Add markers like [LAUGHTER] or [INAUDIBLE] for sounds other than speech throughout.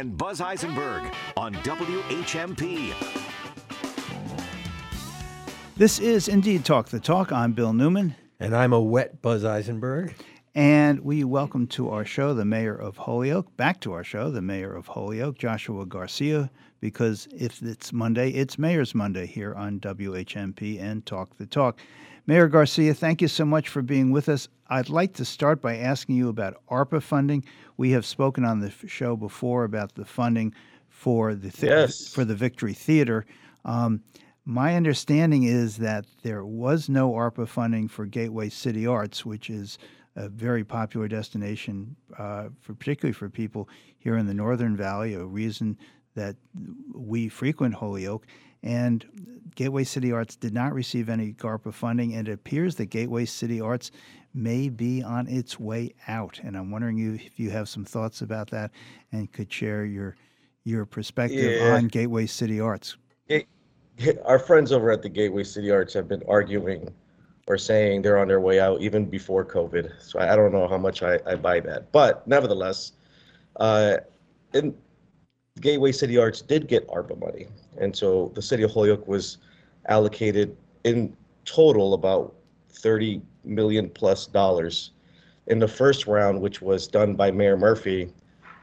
and Buzz Eisenberg on WHMP. This is indeed Talk the Talk. I'm Bill Newman. And I'm a wet Buzz Eisenberg. And we welcome to our show the mayor of Holyoke, back to our show, the mayor of Holyoke, Joshua Garcia, because if it's Monday, it's Mayor's Monday here on WHMP and Talk the Talk. Mayor Garcia, thank you so much for being with us. I'd like to start by asking you about ARPA funding. We have spoken on the show before about the funding for the th- yes. for the Victory Theater. Um, my understanding is that there was no ARPA funding for Gateway City Arts, which is a very popular destination, uh, for particularly for people here in the Northern Valley. A reason that we frequent Holyoke, and Gateway City Arts did not receive any ARPA funding, and it appears that Gateway City Arts may be on its way out. And I'm wondering if you have some thoughts about that and could share your your perspective Yeah. on Gateway City Arts. Our friends over at the Gateway City Arts have been arguing or saying they're on their way out even before COVID. So I I don't know how much I, I buy that. But nevertheless, uh, in Gateway City Arts did get ARPA money. And so the city of Holyoke was allocated in total about 30 million plus dollars. In the first round, which was done by Mayor Murphy,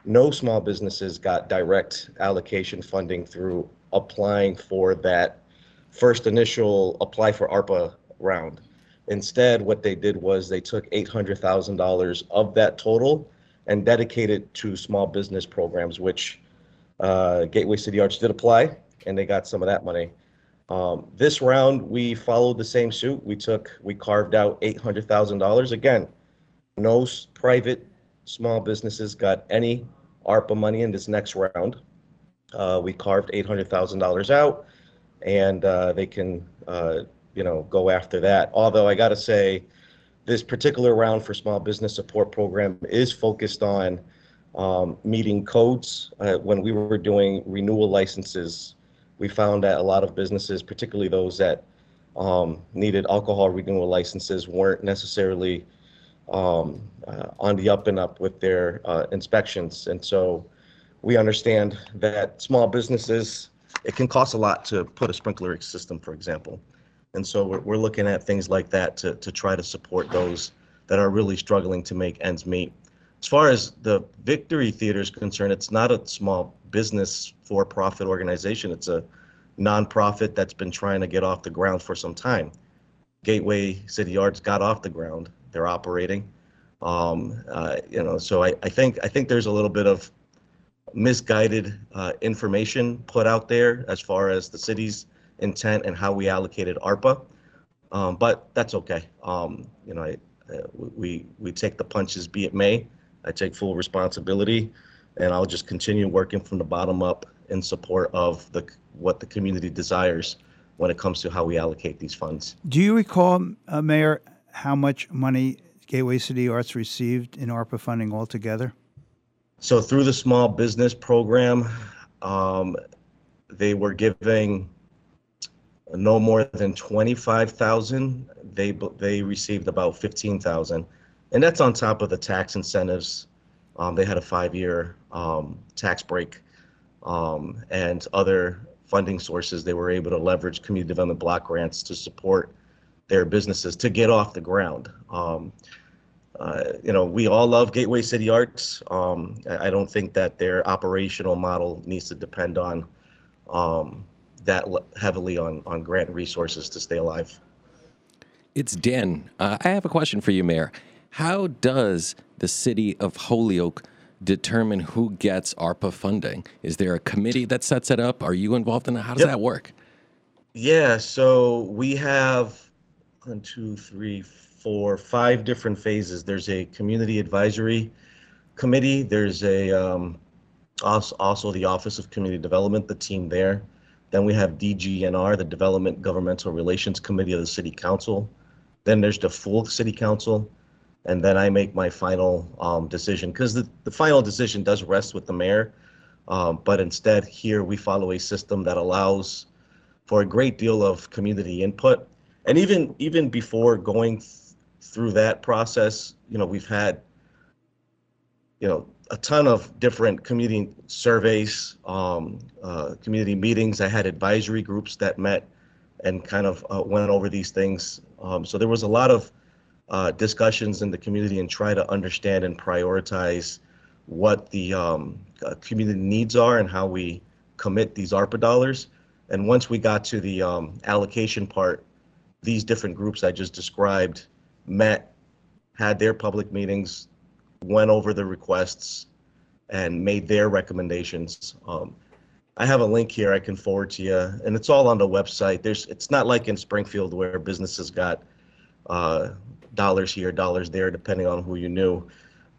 no small businesses got direct allocation funding through applying for that first initial apply for ARPA round. Instead, what they did was they took $800,000 of that total and dedicated to small business programs, which uh, Gateway City Arts did apply, and they got some of that money. Um, this round, we followed the same suit. We took, we carved out $800,000. Again, no s- private small businesses got any ARPA money in this next round. Uh, we carved $800,000 out, and uh, they can, uh, you know, go after that. Although I got to say, this particular round for small business support program is focused on um, meeting codes. Uh, when we were doing renewal licenses, we found that a lot of businesses, particularly those that um, needed alcohol renewal licenses, weren't necessarily um, uh, on the up and up with their uh, inspections. And so we understand that small businesses, it can cost a lot to put a sprinkler system, for example. And so we're, we're looking at things like that to, to try to support those that are really struggling to make ends meet. As far as the Victory Theater is concerned, it's not a small business for-profit organization. It's a nonprofit that's been trying to get off the ground for some time. Gateway City Arts got off the ground. They're operating. Um, uh, you know, so I, I think I think there's a little bit of misguided uh, information put out there as far as the city's intent and how we allocated ARPA. Um, but that's okay. Um, you know, I, uh, we we take the punches, be it may. I take full responsibility, and I'll just continue working from the bottom up in support of the what the community desires when it comes to how we allocate these funds. Do you recall, uh, Mayor, how much money Gateway City Arts received in ARPA funding altogether? So through the small business program, um, they were giving no more than twenty-five thousand. They they received about fifteen thousand, and that's on top of the tax incentives. Um, they had a five-year um, tax break um, and other funding sources. They were able to leverage community development block grants to support their businesses to get off the ground. Um, uh, you know, we all love Gateway City Arts. Um, I don't think that their operational model needs to depend on um, that heavily on, on grant resources to stay alive. It's Dan. Uh, I have a question for you, Mayor. How does the city of Holyoke determine who gets ARPA funding? Is there a committee that sets it up? Are you involved in it? How does Yep. that work? Yeah, so we have one, two, three, four, five different phases. There's a community advisory committee. There's a um, also, also the Office of Community Development, the team there. Then we have DGNR, the Development Governmental Relations Committee of the City Council. Then there's the full City Council, and then I make my final um, decision because the, the final decision does rest with the mayor. Um, but instead, here we follow a system that allows for a great deal of community input. And even even before going th- through that process, you know, we've had, you know, a ton of different community surveys, um, uh, community meetings. I had advisory groups that met and kind of uh, went over these things. Um, so there was a lot of uh, discussions in the community and try to understand and prioritize what the um, uh, community needs are and how we commit these ARPA dollars. And once we got to the um, allocation part, these different groups I just described met, had their public meetings, went over the requests, and made their recommendations. Um, I have a link here I can forward to you, and it's all on the website. There's, it's not like in Springfield where businesses got uh, dollars here, dollars there, depending on who you knew.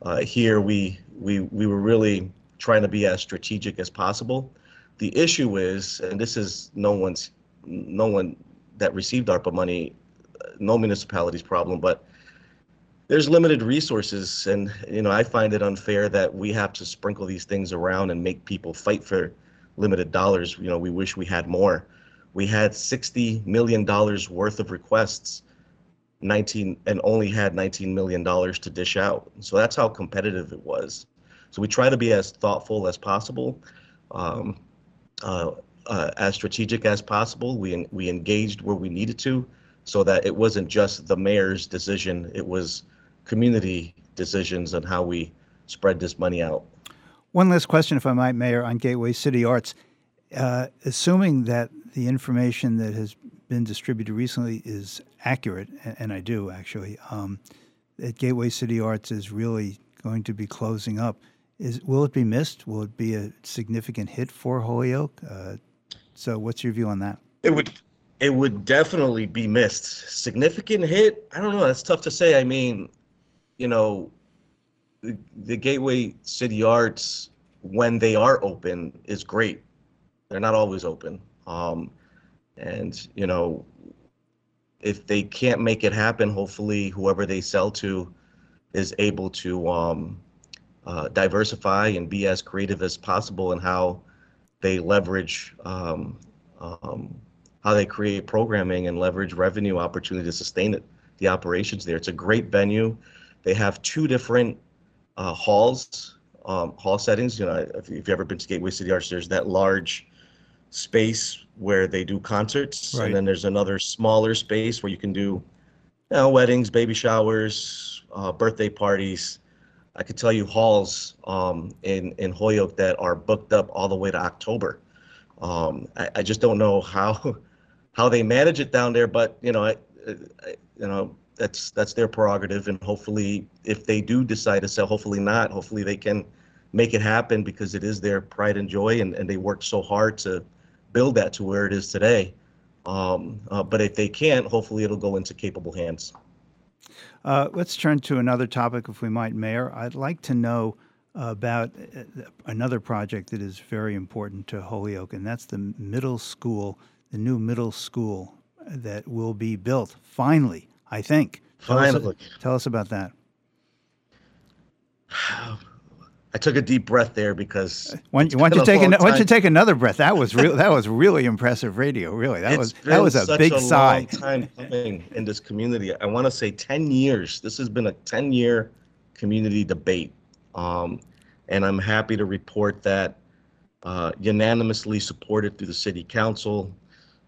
Uh, here, we we we were really trying to be as strategic as possible. The issue is, and this is no one's, no one that received ARPA money, no municipality's problem, but there's limited resources, and you know I find it unfair that we have to sprinkle these things around and make people fight for limited dollars. You know, we wish we had more. We had 60 million dollars worth of requests 19 and only had 19 million dollars to dish out. So that's how competitive it was. So we try to be as thoughtful as possible, um, uh, uh, as strategic as possible. We we engaged where we needed to, so that it wasn't just the mayor's decision. It was community decisions on how we spread this money out. One last question, if I might, Mayor, on Gateway City Arts. Uh, assuming that the information that has been distributed recently is accurate, and I do actually, um, that Gateway City Arts is really going to be closing up. Is will it be missed? Will it be a significant hit for Holyoke? Uh, so, what's your view on that? It would, it would definitely be missed. Significant hit? I don't know. That's tough to say. I mean, you know, the, the Gateway City Arts when they are open is great. They're not always open. Um, and, you know, if they can't make it happen, hopefully whoever they sell to is able to um, uh, diversify and be as creative as possible in how they leverage, um, um, how they create programming and leverage revenue opportunity to sustain it, the operations there. It's a great venue. They have two different uh, halls, um, hall settings. You know, if, if you've ever been to Gateway City Arts, there's that large space where they do concerts, Right. and then there's another smaller space where you can do, you know, weddings, baby showers, uh, birthday parties. I could tell you halls um, in in Holyoke that are booked up all the way to October. Um, I, I just don't know how [LAUGHS] how they manage it down there, but you know, I, I, you know, that's that's their prerogative, and hopefully, if they do decide to sell, hopefully not. Hopefully, they can make it happen because it is their pride and joy, and, and they worked so hard to build that to where it is today. Um, uh, but if they can't, hopefully, it'll go into capable hands. Uh, let's turn to another topic, if we might, Mayor. I'd like to know about uh, another project that is very important to Holyoke, and that's the middle school, the new middle school that will be built finally, I think. Tell us- Finally. tell us about that. [SIGHS] [SIGHS] I took a deep breath there because Why it's don't, you take an, why don't you take another breath? That was real. that was really impressive radio. Really, that It's was that was a big a sigh. long time coming in this community. I want to say 10 years. This has been a 10 year community debate. Um, and I'm happy to report that uh, unanimously supported through the city council.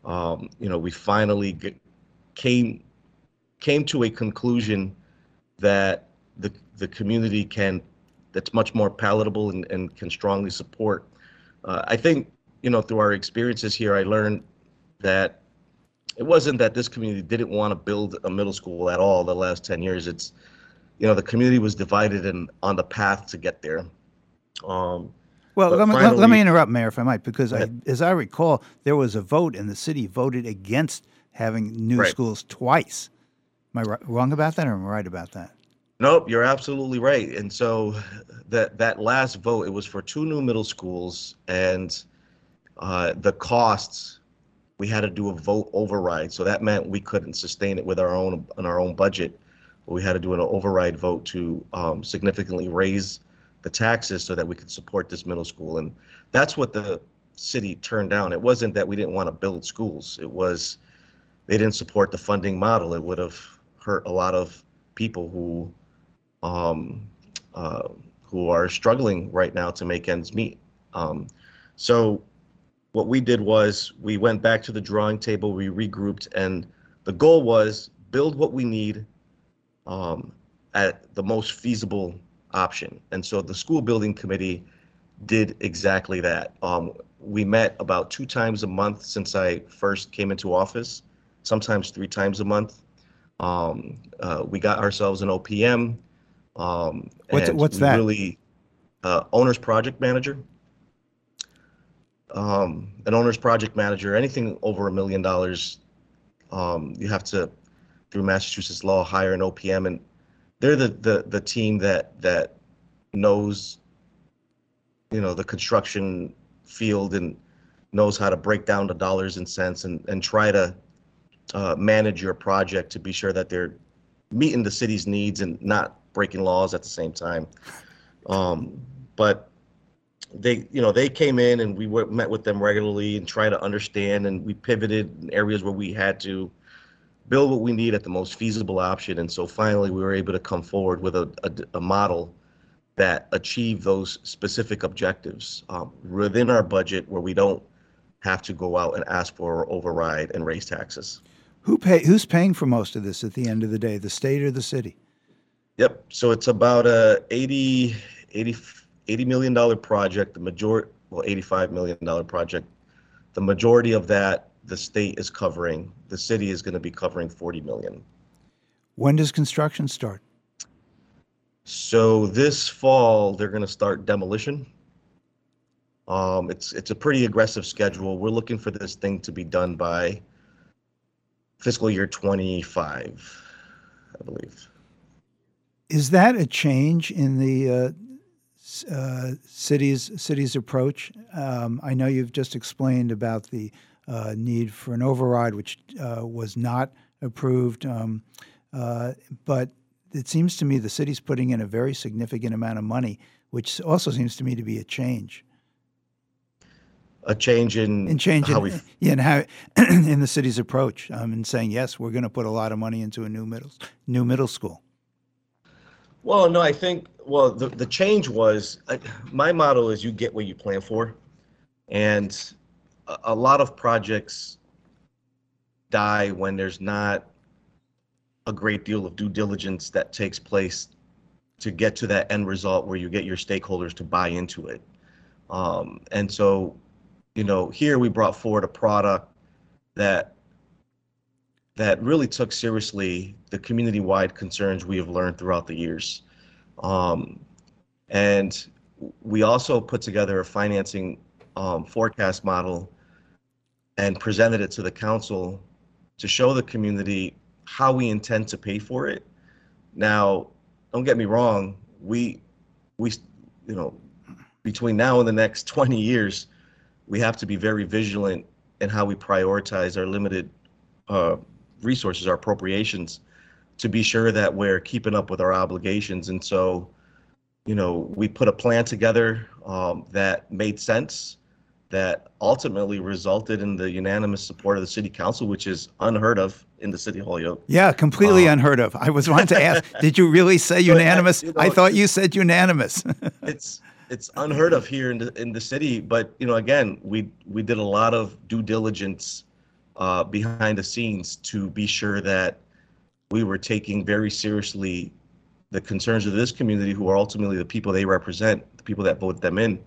Um, you know, we finally get, came came to a conclusion that the the community can that's much more palatable and, and can strongly support. Uh, I think you know through our experiences here, I learned that it wasn't that this community didn't want to build a middle school at all the last 10 years it's you know the community was divided and on the path to get there um, Well, let me, let, let me interrupt, Mayor, if I might, because I, as I recall, there was a vote and the city voted against having new Right. schools twice. Am I wrong about that or am I right about that? Nope, you're absolutely right. And so that that last vote, it was for two new middle schools, and uh, the costs we had to do a vote override. So that meant we couldn't sustain it with our own on our own budget. We had to do an override vote to um, significantly raise the taxes so that we could support this middle school, and that's what the city turned down. It wasn't that we didn't want to build schools. It was they didn't support the funding model. It would have hurt a lot of people who um, uh, who are struggling right now to make ends meet. Um, so what we did was we went back to the drawing table, we regrouped, and the goal was build what we need um, at the most feasible option. And so the school building committee did exactly that. Um, we met about two times a month since I first came into office, sometimes three times a month. Um, uh, we got ourselves an OPM. Um, What's- what's that? Really, uh, owner's project manager. Um, an owner's project manager, anything over a million dollars, um, you have to, through Massachusetts law, hire an OPM, and they're the the the team that that knows, you know, the construction field and knows how to break down the dollars and cents and and try to uh, manage your project to be sure that they're meeting the city's needs and not breaking laws at the same time. Um, but they, you know, they came in and we were, met with them regularly and tried to understand and we pivoted in areas where we had to build what we need at the most feasible option. And so finally, we were able to come forward with a, a, a model that achieved those specific objectives um, within our budget where we don't have to go out and ask for or override and raise taxes. Who pay? Who's paying for most of this at the end of the day? The state or the city? Yep. So it's about a 80, 80, 80 million dollar project. The majority, well, 85 million dollar project. The majority of that the state is covering. The city is going to be covering 40 million. When does construction start? So this fall they're going to start demolition. Um, it's it's a pretty aggressive schedule. We're looking for this thing to be done by fiscal year 25, I believe. Is that a change in the uh, uh, city's city's approach? Um, I know you've just explained about the uh, need for an override, which uh, was not approved, um, uh, but it seems to me the city's putting in a very significant amount of money, which also seems to me to be a change. A change in, In change how in, and [CLEARS THROAT] how [CLEARS THROAT] in the city's approach, um, in saying yes, we're going to put a lot of money into a new middle new middle school. Well, no, I think, well, the, the change was, I, my model is you get what you plan for. And a, a lot of projects die when there's not a great deal of due diligence that takes place to get to that end result where you get your stakeholders to buy into it. Um, and so, you know, here we brought forward a product that that really took seriously the community-wide concerns we have learned throughout the years. Um, and we also put together a financing um, forecast model and presented it to the council to show the community how we intend to pay for it. Now, don't get me wrong, we, we, you know, between now and the next 20 years, we have to be very vigilant in how we prioritize our limited uh, resources, our appropriations, to be sure that we're keeping up with our obligations. And so, you know, we put a plan together um, that made sense, that ultimately resulted in the unanimous support of the city council, which is unheard of in the city of Holyoke. Yeah, completely unheard of. I was wanting to ask, [LAUGHS] did you really say uh, unanimous? you I thought you said unanimous. [LAUGHS] it's it's unheard of here in the in the city. But you know, again, we we did a lot of due diligence uh, behind the scenes to be sure that we were taking very seriously the concerns of this community, who are ultimately the people they represent, the people that voted them in,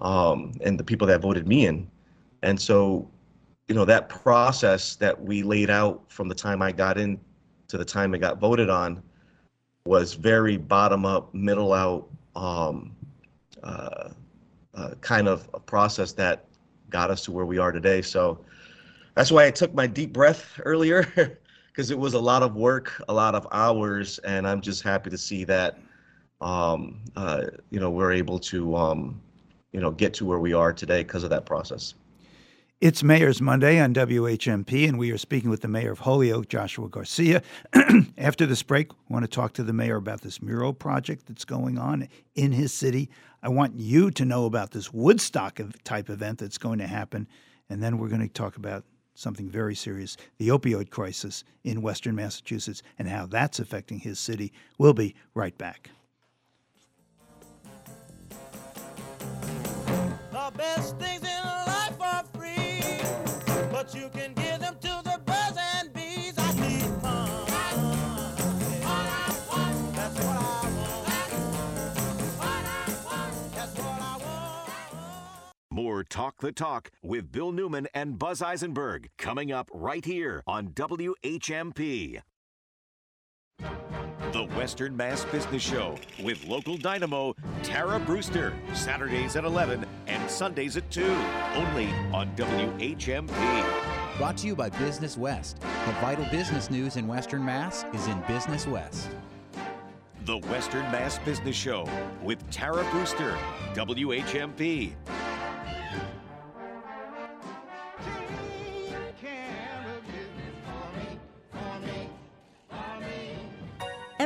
um, and the people that voted me in. And so, you know, that process that we laid out from the time I got in to the time it got voted on was very bottom up, middle out, um, uh, uh, kind of a process that got us to where we are today. So that's why I took my deep breath earlier, [LAUGHS] because it was a lot of work, a lot of hours, and I'm just happy to see that, um, uh, you know, we're able to, um, you know, get to where we are today because of that process. It's Mayor's Monday on WHMP, and we are speaking with the mayor of Holyoke, Joshua Garcia. [CLEARS THROAT] After this break, we want to talk to the mayor about this mural project that's going on in his city. I want you to know about this Woodstock type event that's going to happen. And then we're going to talk about something very serious the opioid crisis in Western Massachusetts and how that's affecting his city. We'll be right back. Talk the Talk with Bill Newman and Buzz Eisenberg coming up right here on WHMP. The Western Mass Business Show with local dynamo Tara Brewster, Saturdays at 11 and Sundays at 2, only on WHMP. Brought to you by Business West. The vital business news in Western Mass is in Business West. The Western Mass Business Show with Tara Brewster, WHMP.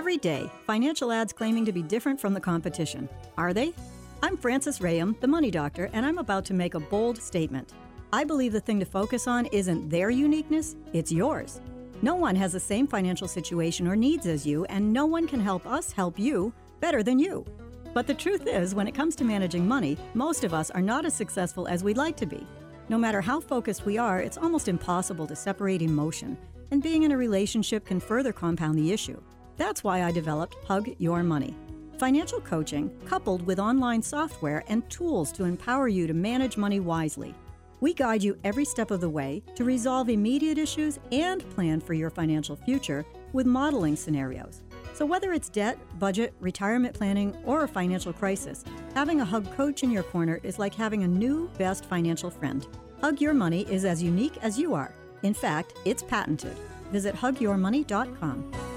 Every day, financial ads claiming to be different from the competition. Are they? I'm Frances Rayam, the money doctor, and I'm about to make a bold statement. I believe the thing to focus on isn't their uniqueness, it's yours. No one has the same financial situation or needs as you, and no one can help us help you better than you. But the truth is, when it comes to managing money, most of us are not as successful as we'd like to be. No matter how focused we are, it's almost impossible to separate emotion, and being in a relationship can further compound the issue. That's why I developed Hug Your Money. Financial coaching coupled with online software and tools to empower you to manage money wisely. We guide you every step of the way to resolve immediate issues and plan for your financial future with modeling scenarios. So, whether it's debt, budget, retirement planning, or a financial crisis, having a Hug coach in your corner is like having a new best financial friend. Hug Your Money is as unique as you are. In fact, it's patented. Visit hugyourmoney.com.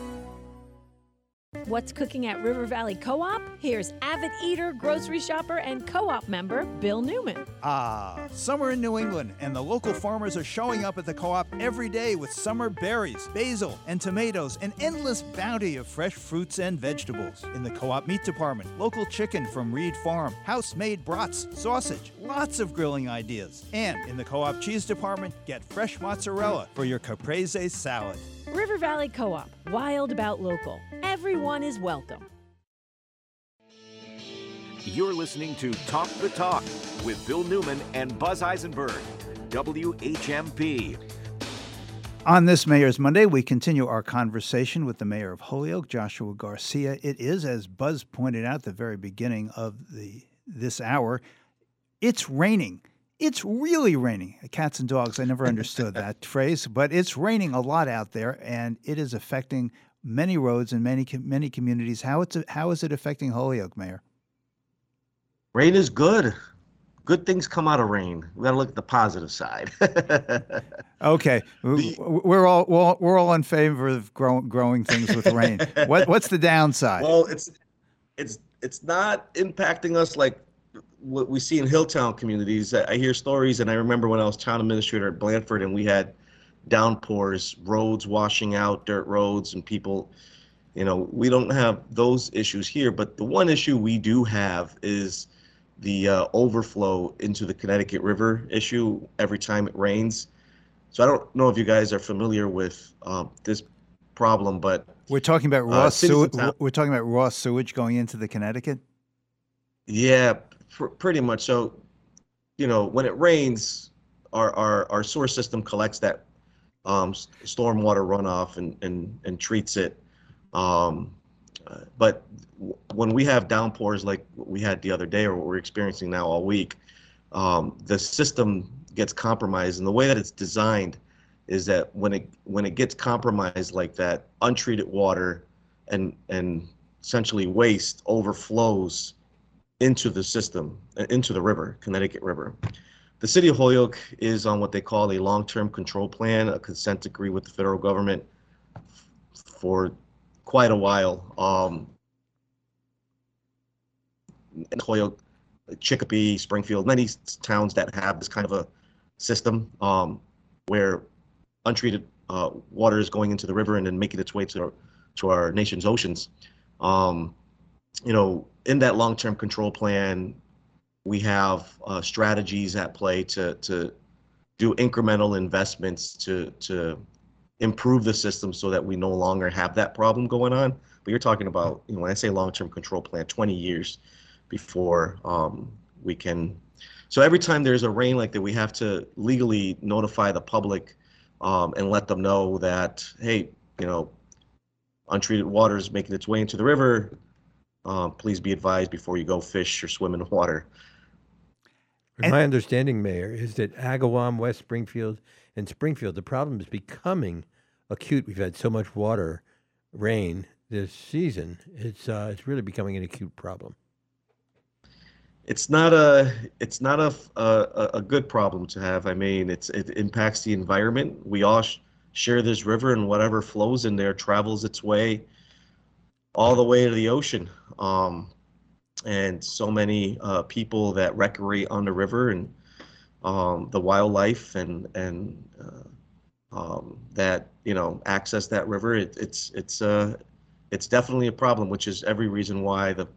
What's cooking at River Valley Co op? Here's avid eater, grocery shopper, and co op member Bill Newman. Ah, summer in New England, and the local farmers are showing up at the co op every day with summer berries, basil, and tomatoes, an endless bounty of fresh fruits and vegetables. In the co op meat department, local chicken from Reed Farm, house made brats, sausage, lots of grilling ideas. And in the co op cheese department, get fresh mozzarella for your caprese salad. River Valley Co op, wild about local. Everyone is welcome. You're listening to Talk the Talk with Bill Newman and Buzz Eisenberg, WHMP. On this Mayor's Monday, we continue our conversation with the Mayor of Holyoke, Joshua Garcia. It is, as Buzz pointed out at the very beginning of the this hour, it's raining. It's really raining. Cats and dogs. I never understood [LAUGHS] that phrase, but it's raining a lot out there, and it is affecting many roads and many many communities. How it's how is it affecting Holyoke, Mayor? Rain is good. Good things come out of rain. We got to look at the positive side. [LAUGHS] okay, we're all we're all, we're all in favor of grow, growing things with rain. [LAUGHS] what what's the downside? Well, it's it's it's not impacting us like what we see in Hilltown communities. I hear stories, and I remember when I was town administrator at Blandford, and we had downpours, roads washing out, dirt roads, and people. You know, we don't have those issues here, but the one issue we do have is the uh, overflow into the Connecticut River issue every time it rains. So I don't know if you guys are familiar with uh, this problem, but we're talking about raw uh, sewage. We're talking about raw sewage going into the Connecticut. Yeah, pretty much. So, you know, when it rains, our our, our sewer system collects that um, stormwater runoff and, and, and treats it. Um, uh, but when we have downpours like we had the other day or what we're experiencing now all week, um, the system gets compromised. And the way that it's designed is that when it when it gets compromised like that, untreated water and and essentially waste overflows into the system, uh, into the river, Connecticut River. The city of Holyoke is on what they call a long-term control plan, a consent decree with the federal government for quite a while. Um, Holyoke, Chicopee, Springfield, many towns that have this kind of a system um, where untreated uh, water is going into the river and then making its way to our, to our nation's oceans. Um, you know, in that long-term control plan, we have uh, strategies at play to to do incremental investments to to improve the system so that we no longer have that problem going on. But you're talking about, you know, when I say long-term control plan, 20 years before um, we can. So every time there's a rain like that, we have to legally notify the public um, and let them know that, hey, you know, untreated water is making its way into the river. Uh, please be advised before you go fish or swim in the water. And my understanding, Mayor, is that Agawam, West Springfield, and Springfield, the problem is becoming acute. We've had so much water, rain this season. It's uh, it's really becoming an acute problem. It's not a it's not a, a a good problem to have. I mean, it's it impacts the environment. We all sh- share this river, and whatever flows in there travels its way all the way to the ocean. Um, and so many uh, people that recreate on the river and um, the wildlife and and uh, um, that you know access that river. It, it's it's uh, it's definitely a problem, which is every reason why the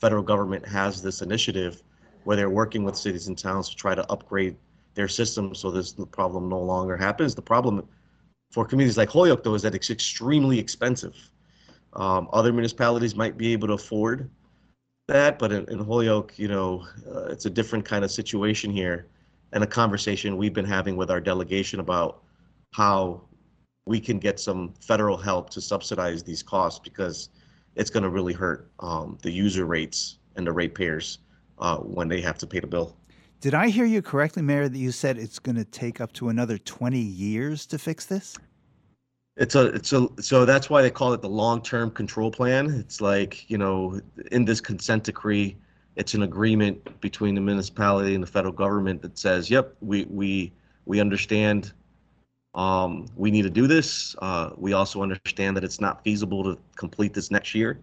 federal government has this initiative where they're working with cities and towns to try to upgrade their system so this problem no longer happens. The problem for communities like Holyoke, though, is that it's extremely expensive. Um, other municipalities might be able to afford that, but in, in Holyoke, you know, uh, it's a different kind of situation here, and a conversation we've been having with our delegation about how we can get some federal help to subsidize these costs because it's going to really hurt um, the user rates and the ratepayers uh, when they have to pay the bill. Did I hear you correctly, Mayor, that you said it's going to take up to another 20 years to fix this? It's a it's a so that's why they call it the long-term control plan. It's like, you know, in this consent decree, it's an agreement between the municipality and the federal government that says, yep, we we we understand um, we need to do this. Uh, we also understand that it's not feasible to complete this next year.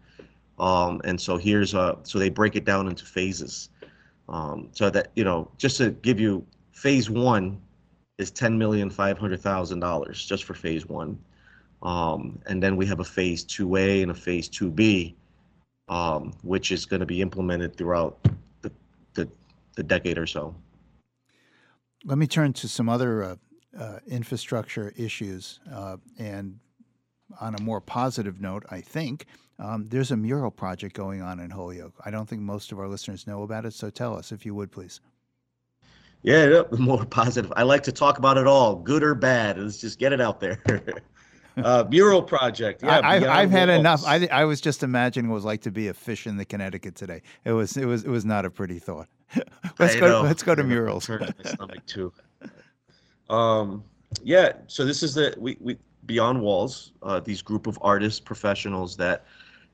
Um, and so here's a, so they break it down into phases. Um, so that, you know, just to give you phase one is $10,500,000 just for phase one. Um, and then we have a phase 2A and a phase 2B, um, which is going to be implemented throughout the, the, the decade or so. Let me turn to some other uh, uh, infrastructure issues. Uh, and on a more positive note, I think, um, there's a mural project going on in Holyoke. I don't think most of our listeners know about it, so tell us if you would, please. Yeah, [LAUGHS] more positive. I like to talk about it all, good or bad. Let's just get it out there. [LAUGHS] uh, mural project. Yeah, I, have I've had enough. I, I was just imagining what it was like to be a fish in the Connecticut today. It was it was it was not a pretty thought. [LAUGHS] let's I go. know. Let's go to murals. My stomach too. Um, yeah. So this is the we we beyond walls. Uh, these group of artists, professionals that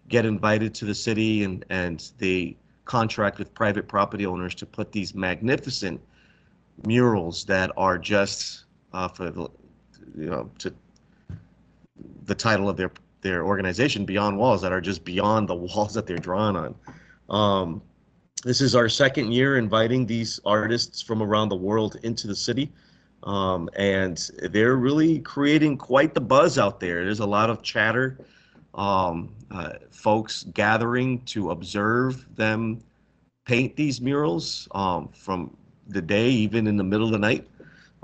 get invited to the city and and they contract with private property owners to put these magnificent murals that are just uh, for the you know to the title of their their organization beyond walls that are just beyond the [LAUGHS] walls that they're drawn on. Um, this is our second year inviting these artists from around the world into the city. Um, and they're really creating quite the buzz out there. There's a lot of chatter um, uh, folks gathering to observe them paint these murals um, from the day even in the middle of the night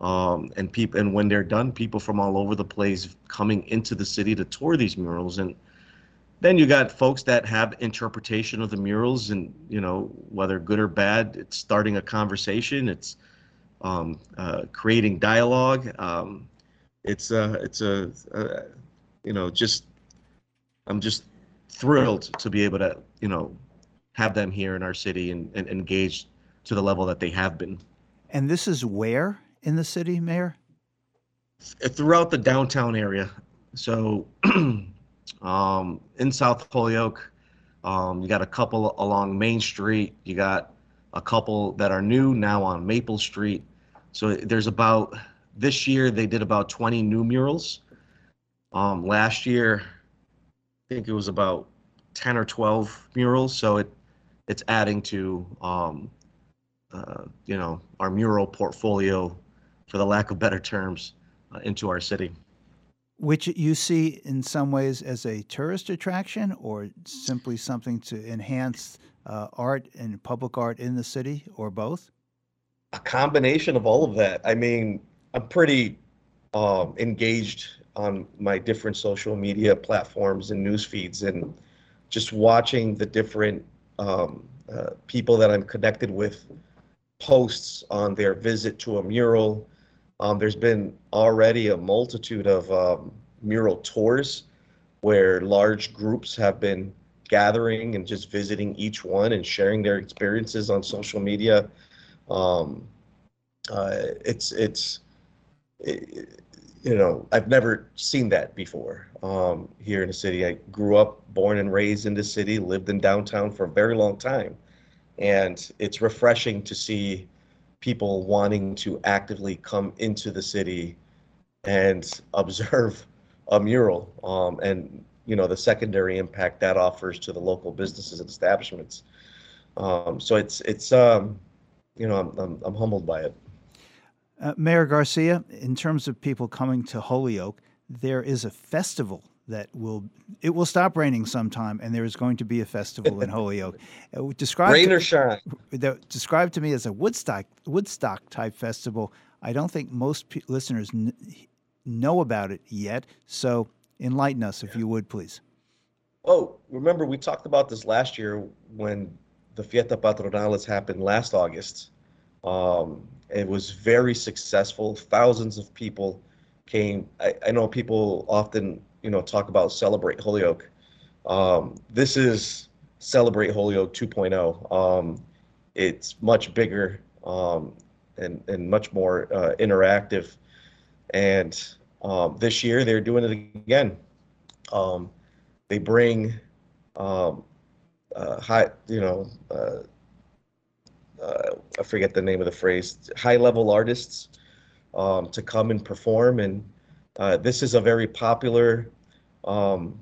um, and people and when they're done people from all over the place coming into the city to tour these murals. And then you got folks that have interpretation of the murals and you know whether good or bad it's starting a conversation. It's um, uh, creating dialogue. Um, it's a it's a uh, you know just i'm just thrilled to be able to you know have them here in our city and, and engage to the level that they have been. And this is where in the city, Mayor? throughout the downtown area. So [CLEARS THROAT] um, in South Holyoke, um, you got a couple along Main Street. You got a couple that are new now on Maple Street. So there's about this year they did about 20 new murals. Um, last year, I think it was about 10 or 12 murals. So it it's adding to um, uh, you know our mural portfolio, for the lack of better terms, uh, into our city. Which you see in some ways as a tourist attraction or simply something to enhance uh, art and public art in the city or both? a combination of all of that. I mean, I'm pretty um, engaged on my different social media platforms and news feeds, and just watching the different um, uh, people that I'm connected with posts on their visit to a mural. Um, there's been already a multitude of um, mural tours where large groups have been gathering and just visiting each one and sharing their experiences on social media. Um, uh, it's it's it, you know I've never seen that before um, here in the city. I grew up, born and raised in the city, lived in downtown for a very long time, and it's refreshing to see people wanting to actively come into the city and [LAUGHS] observe a mural um, and you know the secondary impact that offers to the local businesses and establishments. Um, so it's it's um, you know I'm, I'm, I'm humbled by it. Uh, Mayor Garcia, in terms of people coming to Holyoke, there is a festival that will it will stop raining sometime, and there is going to be a festival in Holyoke. [LAUGHS] Uh, describe Rain or shine. the- described to me as a Woodstock Woodstock type festival. I don't think most pe- listeners kn- know about it yet. So enlighten us, if you would, please. Oh, remember we talked about this last year when the Fiesta Patronales happened last August. Um, it was very successful. Thousands of people came. I, I know people often, you know, talk about Celebrate Holyoke. Um, this is Celebrate Holyoke 2.0. Um, it's much bigger um, and, and much more uh, interactive. And um, this year they're doing it again. Um, they bring uh, high, you know, uh, uh, I forget the name of the phrase, high level artists to come and perform. And uh, this is a very popular, um,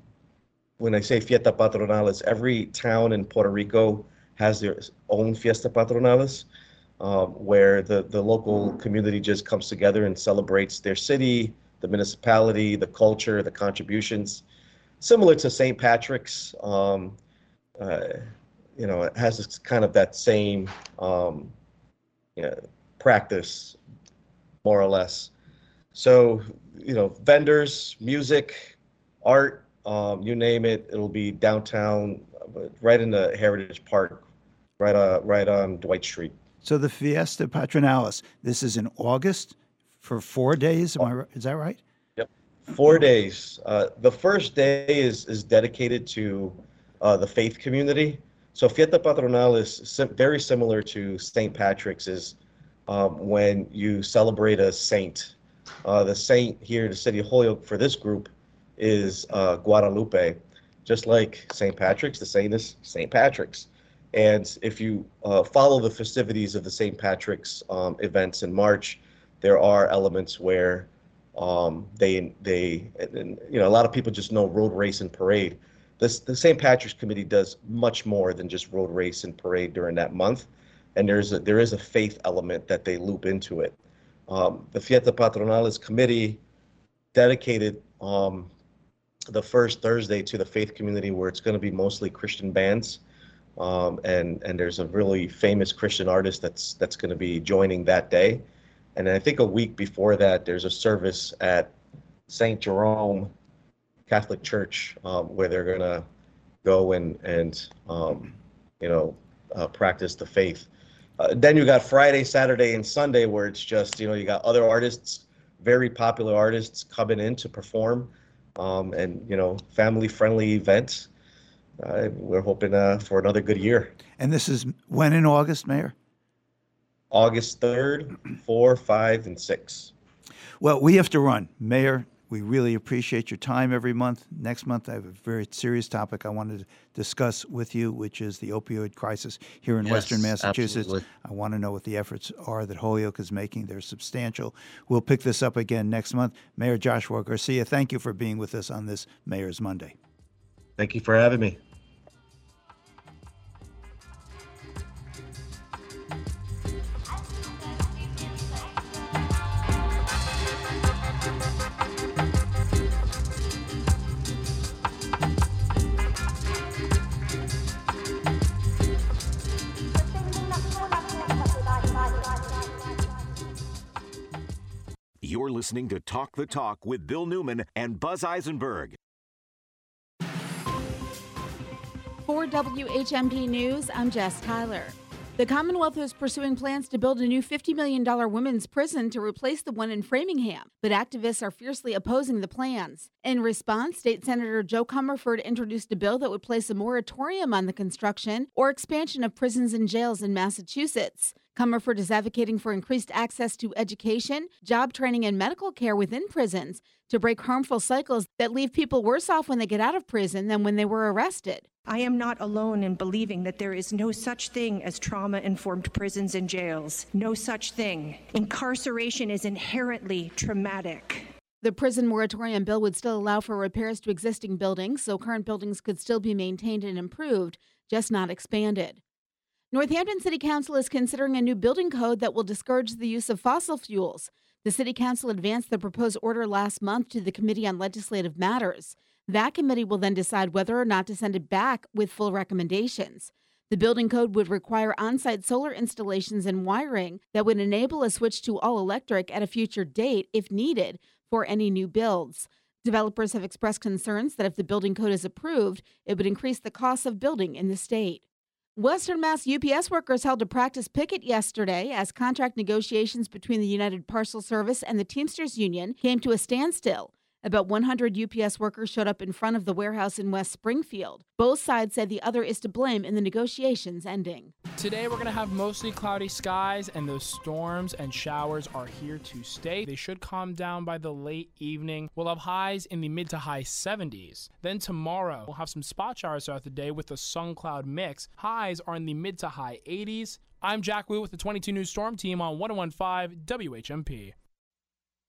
when I say Fiesta Patronales, every town in Puerto Rico has their own Fiesta Patronales. Um, where the, the local community just comes together and celebrates their city, the municipality, the culture, the contributions similar to St. Patrick's. Um, uh, you know, it has this kind of that same um, you know, practice, more or less. So, you know, vendors, music, art, um, you name it, it'll be downtown, uh, right in the Heritage Park, right uh, right on Dwight Street. So the Fiesta Patronales. This is in August for four days. Am I, is that right? Yep, Four days. Uh, the first day is is dedicated to uh, the faith community. So Fiesta Patronal is sim- very similar to St. Patrick's. Is um, when you celebrate a saint. Uh, the saint here in the city of Holyoke for this group is uh, Guadalupe. Just like St. Patrick's, the saint is St. Patrick's. And if you uh, follow the festivities of the St. Patrick's um, events in March, there are elements where um, they they and, you know a lot of people just know road race and parade. This the St. Patrick's Committee does much more than just road race and parade during that month, and there's a there is a faith element that they loop into it. Um, the Fiesta Patronales Committee dedicated um, the first Thursday to the faith community, where it's going to be mostly Christian bands, um, and and there's a really famous Christian artist that's that's going to be joining that day. And I think a week before that, there's a service at St. Jerome Catholic Church um, where they're going to go and, and um, you know, uh, practice the faith. Uh, then you got Friday, Saturday, and Sunday where it's just, you know, you got other artists, very popular artists coming in to perform um, and, you know, family friendly events. Uh, we're hoping uh, for another good year. And this is when in August, Mayor? August 3rd, 4, 5, and 6. Well, we have to run. Mayor, we really appreciate your time every month. Next month, I have a very serious topic I wanted to discuss with you, which is the opioid crisis here in Western Massachusetts. absolutely. I want to know what the efforts are that Holyoke is making. They're substantial. We'll pick this up again next month. Mayor Joshua Garcia, thank you for being with us on this Mayor's Monday. Thank you for having me. You're listening to Talk the Talk with Bill Newman and Buzz Eisenberg. For WHMP News, I'm Jess Tyler. The Commonwealth is pursuing plans to build a new $50 million women's prison to replace the one in Framingham, but activists are fiercely opposing the plans. In response, State Senator Jo Comerford introduced a bill that would place a moratorium on the construction or expansion of prisons and jails in Massachusetts. Comerford is advocating for increased access to education, job training, and medical care within prisons to break harmful cycles that leave people worse off when they get out of prison than when they were arrested. I am not alone in believing that there is no such thing as trauma informed prisons and jails. No such thing. Incarceration is inherently traumatic. The prison moratorium bill would still allow for repairs to existing buildings, so current buildings could still be maintained and improved, just not expanded. Northampton City Council is considering a new building code that will discourage the use of fossil fuels. The City Council advanced the proposed order last month to the Committee on Legislative Matters. That committee will then decide whether or not to send it back with full recommendations. The building code would require on site solar installations and wiring that would enable a switch to all electric at a future date if needed for any new builds. Developers have expressed concerns that if the building code is approved, it would increase the cost of building in the state. Western Mass UPS workers held a practice picket yesterday as contract negotiations between the United Parcel Service and the Teamsters Union came to a standstill. About 100 UPS workers showed up in front of the warehouse in West Springfield. Both sides said the other is to blame in the negotiations ending. Today we're going to have mostly cloudy skies, and those storms and showers are here to stay. They should calm down by the late evening. We'll have highs in the mid to high 70s. Then tomorrow we'll have some spot showers throughout the day with a sun cloud mix. Highs are in the mid to high 80s. I'm Jack Wu with the 22 News Storm Team on 1015 WHMP.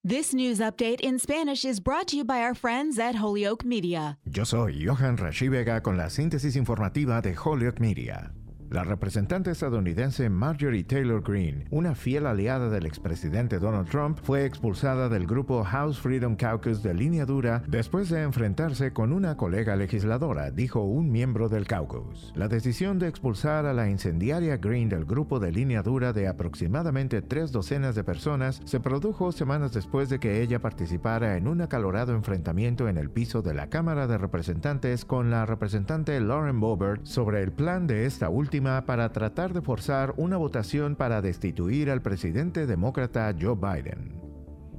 This news update in Spanish is brought to you by our friends at Holyoke Media. Yo soy Johan Rashi Vega con la síntesis informativa de Holyoke Media. La representante estadounidense Marjorie Taylor Greene, una fiel aliada del expresidente Donald Trump, fue expulsada del grupo House Freedom Caucus de línea dura después de enfrentarse con una colega legisladora, dijo un miembro del caucus. La decisión de expulsar a la incendiaria Greene del grupo de línea dura de aproximadamente tres docenas de personas se produjo semanas después de que ella participara en un acalorado enfrentamiento en el piso de la Cámara de Representantes con la representante Lauren Boebert sobre el plan de esta última para tratar de forzar una votación para destituir al presidente demócrata Joe Biden.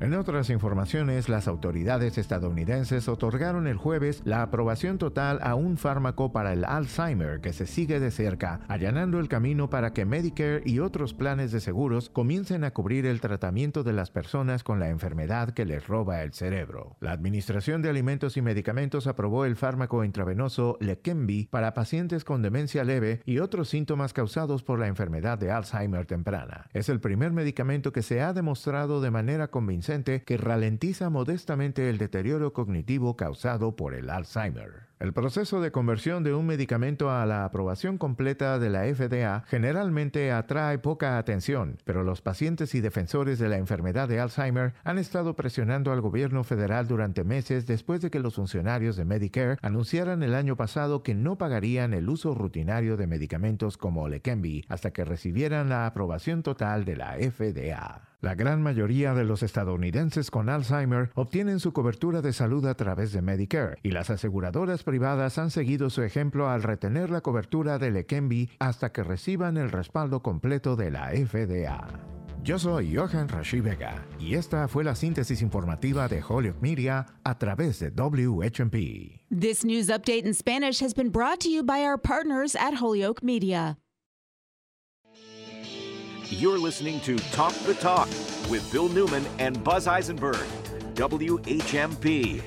En otras informaciones, las autoridades estadounidenses otorgaron el jueves la aprobación total a un fármaco para el Alzheimer que se sigue de cerca, allanando el camino para que Medicare y otros planes de seguros comiencen a cubrir el tratamiento de las personas con la enfermedad que les roba el cerebro. La Administración de Alimentos y Medicamentos aprobó el fármaco intravenoso Leqembi para pacientes con demencia leve y otros síntomas causados por la enfermedad de Alzheimer temprana. Es el primer medicamento que se ha demostrado de manera convincente que ralentiza modestamente el deterioro cognitivo causado por el Alzheimer. El proceso de conversión de un medicamento a la aprobación completa de la FDA generalmente atrae poca atención, pero los pacientes y defensores de la enfermedad de Alzheimer han estado presionando al gobierno federal durante meses después de que los funcionarios de Medicare anunciaran el año pasado que no pagarían el uso rutinario de medicamentos como Leqembi hasta que recibieran la aprobación total de la FDA. La gran mayoría de los estadounidenses con Alzheimer obtienen su cobertura de salud a través de Medicare y las aseguradoras privadas han seguido su ejemplo al retener la cobertura de Leqembi hasta que reciban el respaldo completo de la FDA. Yo soy Johan Rashi Vega y esta fue la síntesis informativa de Holyoke Media a través de WHMP. This news update in Spanish has been brought to you by our partners at Holyoke Media. You're listening to Talk the Talk with Bill Newman and Buzz Eisenberg, WHMP.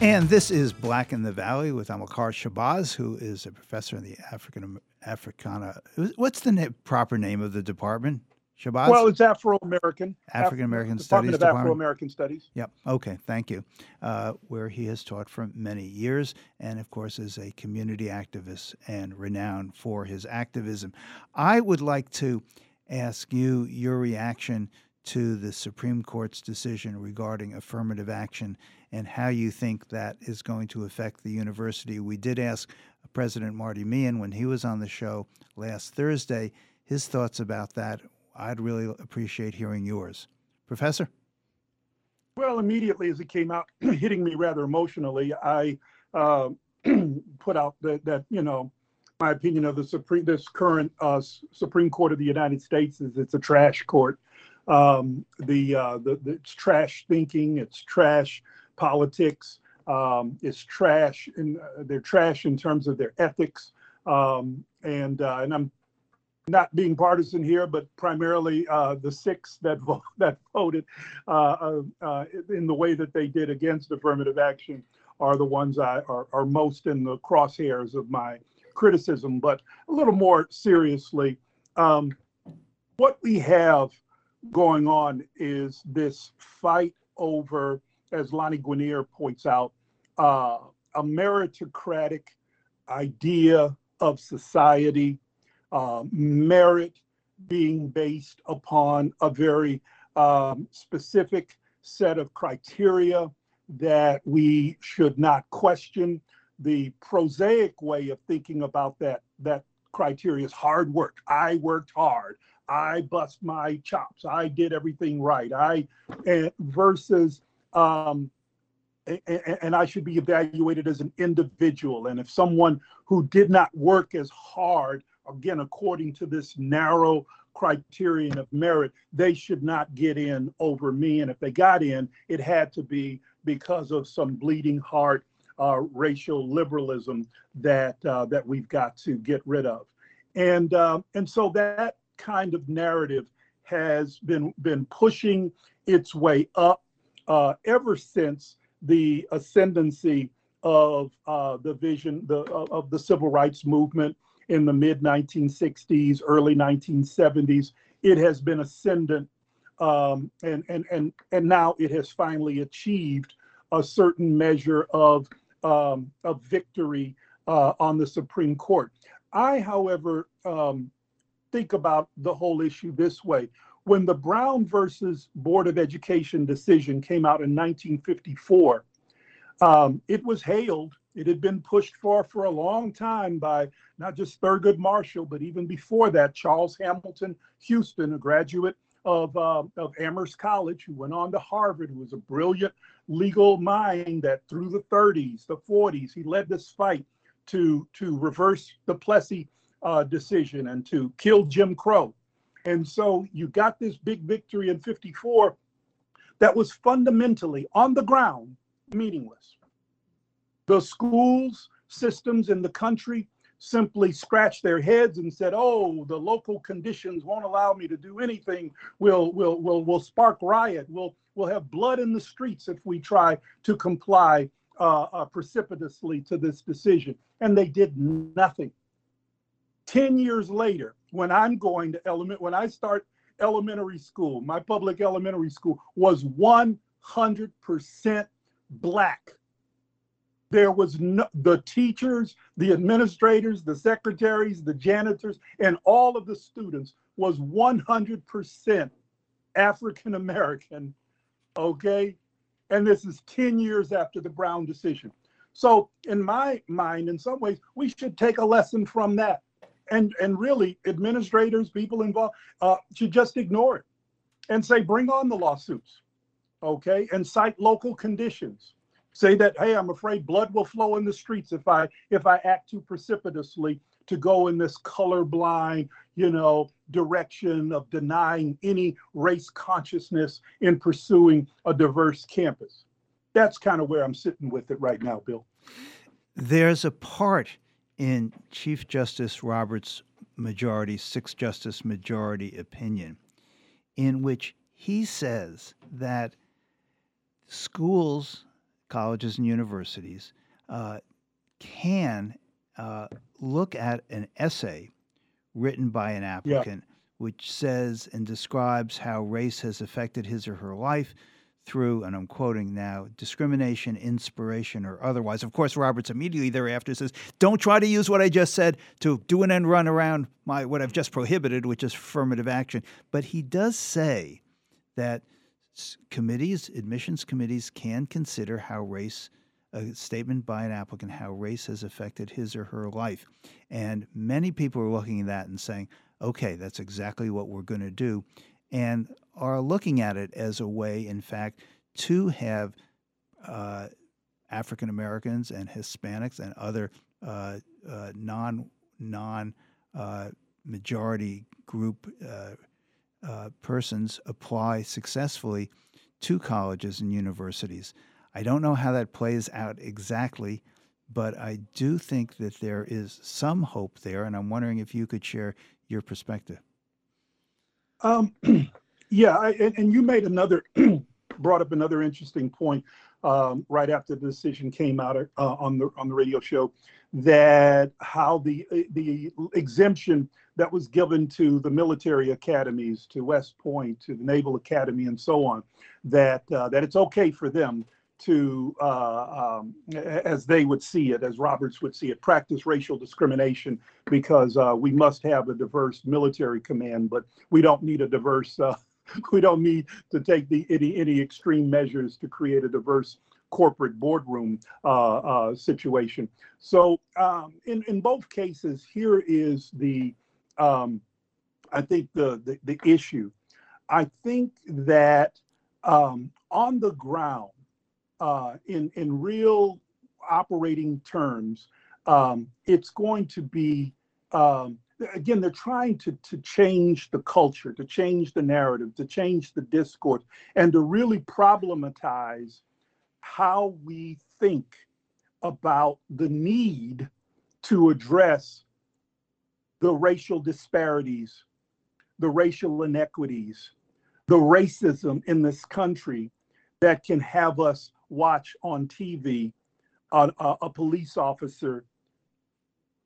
And this is Black in the Valley with Amilcar Shabazz, who is a professor in the African Africana. What's the na- proper name of the department? Shabazz? Well, it's Afro American. African American Af- Studies Department of Afro American Studies. Yep. Okay. Thank you. Uh, where he has taught for many years, and of course is a community activist and renowned for his activism. I would like to ask you your reaction to the Supreme Court's decision regarding affirmative action and how you think that is going to affect the university. We did ask President Marty Meehan when he was on the show last Thursday his thoughts about that. I'd really appreciate hearing yours. Professor? Well, immediately as it came out, [CLEARS THROAT] hitting me rather emotionally, I uh, [CLEARS THROAT] put out that, that, you know, my opinion of the Supreme, this current uh, Supreme Court of the United States is it's a trash court. Um, the, uh, the, the it's trash thinking, it's trash politics, um, it's trash, and uh, they're trash in terms of their ethics. Um, and uh, and I'm not being partisan here, but primarily uh, the six that vo- [LAUGHS] that voted uh, uh, in the way that they did against affirmative action are the ones I are, are most in the crosshairs of my criticism. But a little more seriously, um, what we have going on is this fight over, as Lani Guinier points out, uh, a meritocratic idea of society, uh, merit being based upon a very um, specific set of criteria that we should not question. The prosaic way of thinking about that that criteria is hard work. I worked hard. I bust my chops. I did everything right. I and versus um, and, and I should be evaluated as an individual. And if someone who did not work as hard, again, according to this narrow criterion of merit, they should not get in over me. And if they got in, it had to be because of some bleeding heart uh, racial liberalism that uh, that we've got to get rid of. And uh, and so that kind of narrative has been been pushing its way up uh, ever since the ascendancy of uh, the vision the, of the civil rights movement in the mid 1960s, early 1970s. It has been ascendant, um, and and and and now it has finally achieved a certain measure of um, victory uh, on the Supreme Court. I, however, um, think about the whole issue this way. When the Brown versus Board of Education decision came out in 1954, um, it was hailed. It had been pushed for for a long time by not just Thurgood Marshall, but even before that, Charles Hamilton Houston, a graduate of, uh, of Amherst College, who went on to Harvard, who was a brilliant legal mind that through the 30s, the 40s, he led this fight to, to reverse the Plessy uh, decision and to kill Jim Crow. And so you got this big victory in 54 that was fundamentally on the ground meaningless. The schools systems in the country simply scratched their heads and said, "Oh, the local conditions won't allow me to do anything. We'll we'll we'll we'll spark riot. We'll we'll have blood in the streets if we try to comply uh, uh, precipitously to this decision." And they did nothing. 10 years later, when I'm going to element, when I start elementary school, my public elementary school was 100% black. There was no, the teachers, the administrators, the secretaries, the janitors, and all of the students was 100% African American. Okay. And this is 10 years after the Brown decision. So, in my mind, in some ways, we should take a lesson from that and and really administrators, people involved, uh, should just ignore it and say, bring on the lawsuits, okay, and cite local conditions. Say that, hey, I'm afraid blood will flow in the streets if I if I act too precipitously to go in this colorblind, you know, direction of denying any race consciousness in pursuing a diverse campus. That's kind of where I'm sitting with it right now, Bill. There's a part in Chief Justice Roberts' majority, six justice majority opinion, in which he says that schools, colleges, and universities uh, can uh, look at an essay written by an applicant yeah. which says and describes how race has affected his or her life through, and I'm quoting now, discrimination, inspiration, or otherwise. Of course, Roberts immediately thereafter says, don't try to use what I just said to do an end run around my what I've just prohibited, which is affirmative action. But he does say that committees, admissions committees, can consider how race, a statement by an applicant, how race has affected his or her life. And many people are looking at that and saying, okay, that's exactly what we're going to do and are looking at it as a way, in fact, to have uh, African Americans and Hispanics and other uh, uh, non non uh, majority group uh, uh, persons apply successfully to colleges and universities. I don't know how that plays out exactly, but I do think that there is some hope there, and I'm wondering if you could share your perspective. Um, [CLEARS THROAT] yeah, I, and, and you made another, [CLEARS THROAT] brought up another interesting point um, right after the decision came out uh, on the on the radio show that how the the exemption that was given to the military academies, to West Point, to the Naval Academy, and so on, that uh, that it's okay for them to, uh, um, as they would see it, as Roberts would see it, practice racial discrimination because uh, we must have a diverse military command, but we don't need a diverse. Uh, [LAUGHS] we don't need to take the any any extreme measures to create a diverse corporate boardroom uh, uh, situation. So um, in in both cases, here is the um, I think the, the the issue. I think that um, on the ground, uh, in in real operating terms, um, it's going to be um, again they're trying to to change the culture, to change the narrative, to change the discourse, and to really problematize how we think about the need to address the racial disparities, the racial inequities, the racism in this country that can have us watch on TV a, a, a police officer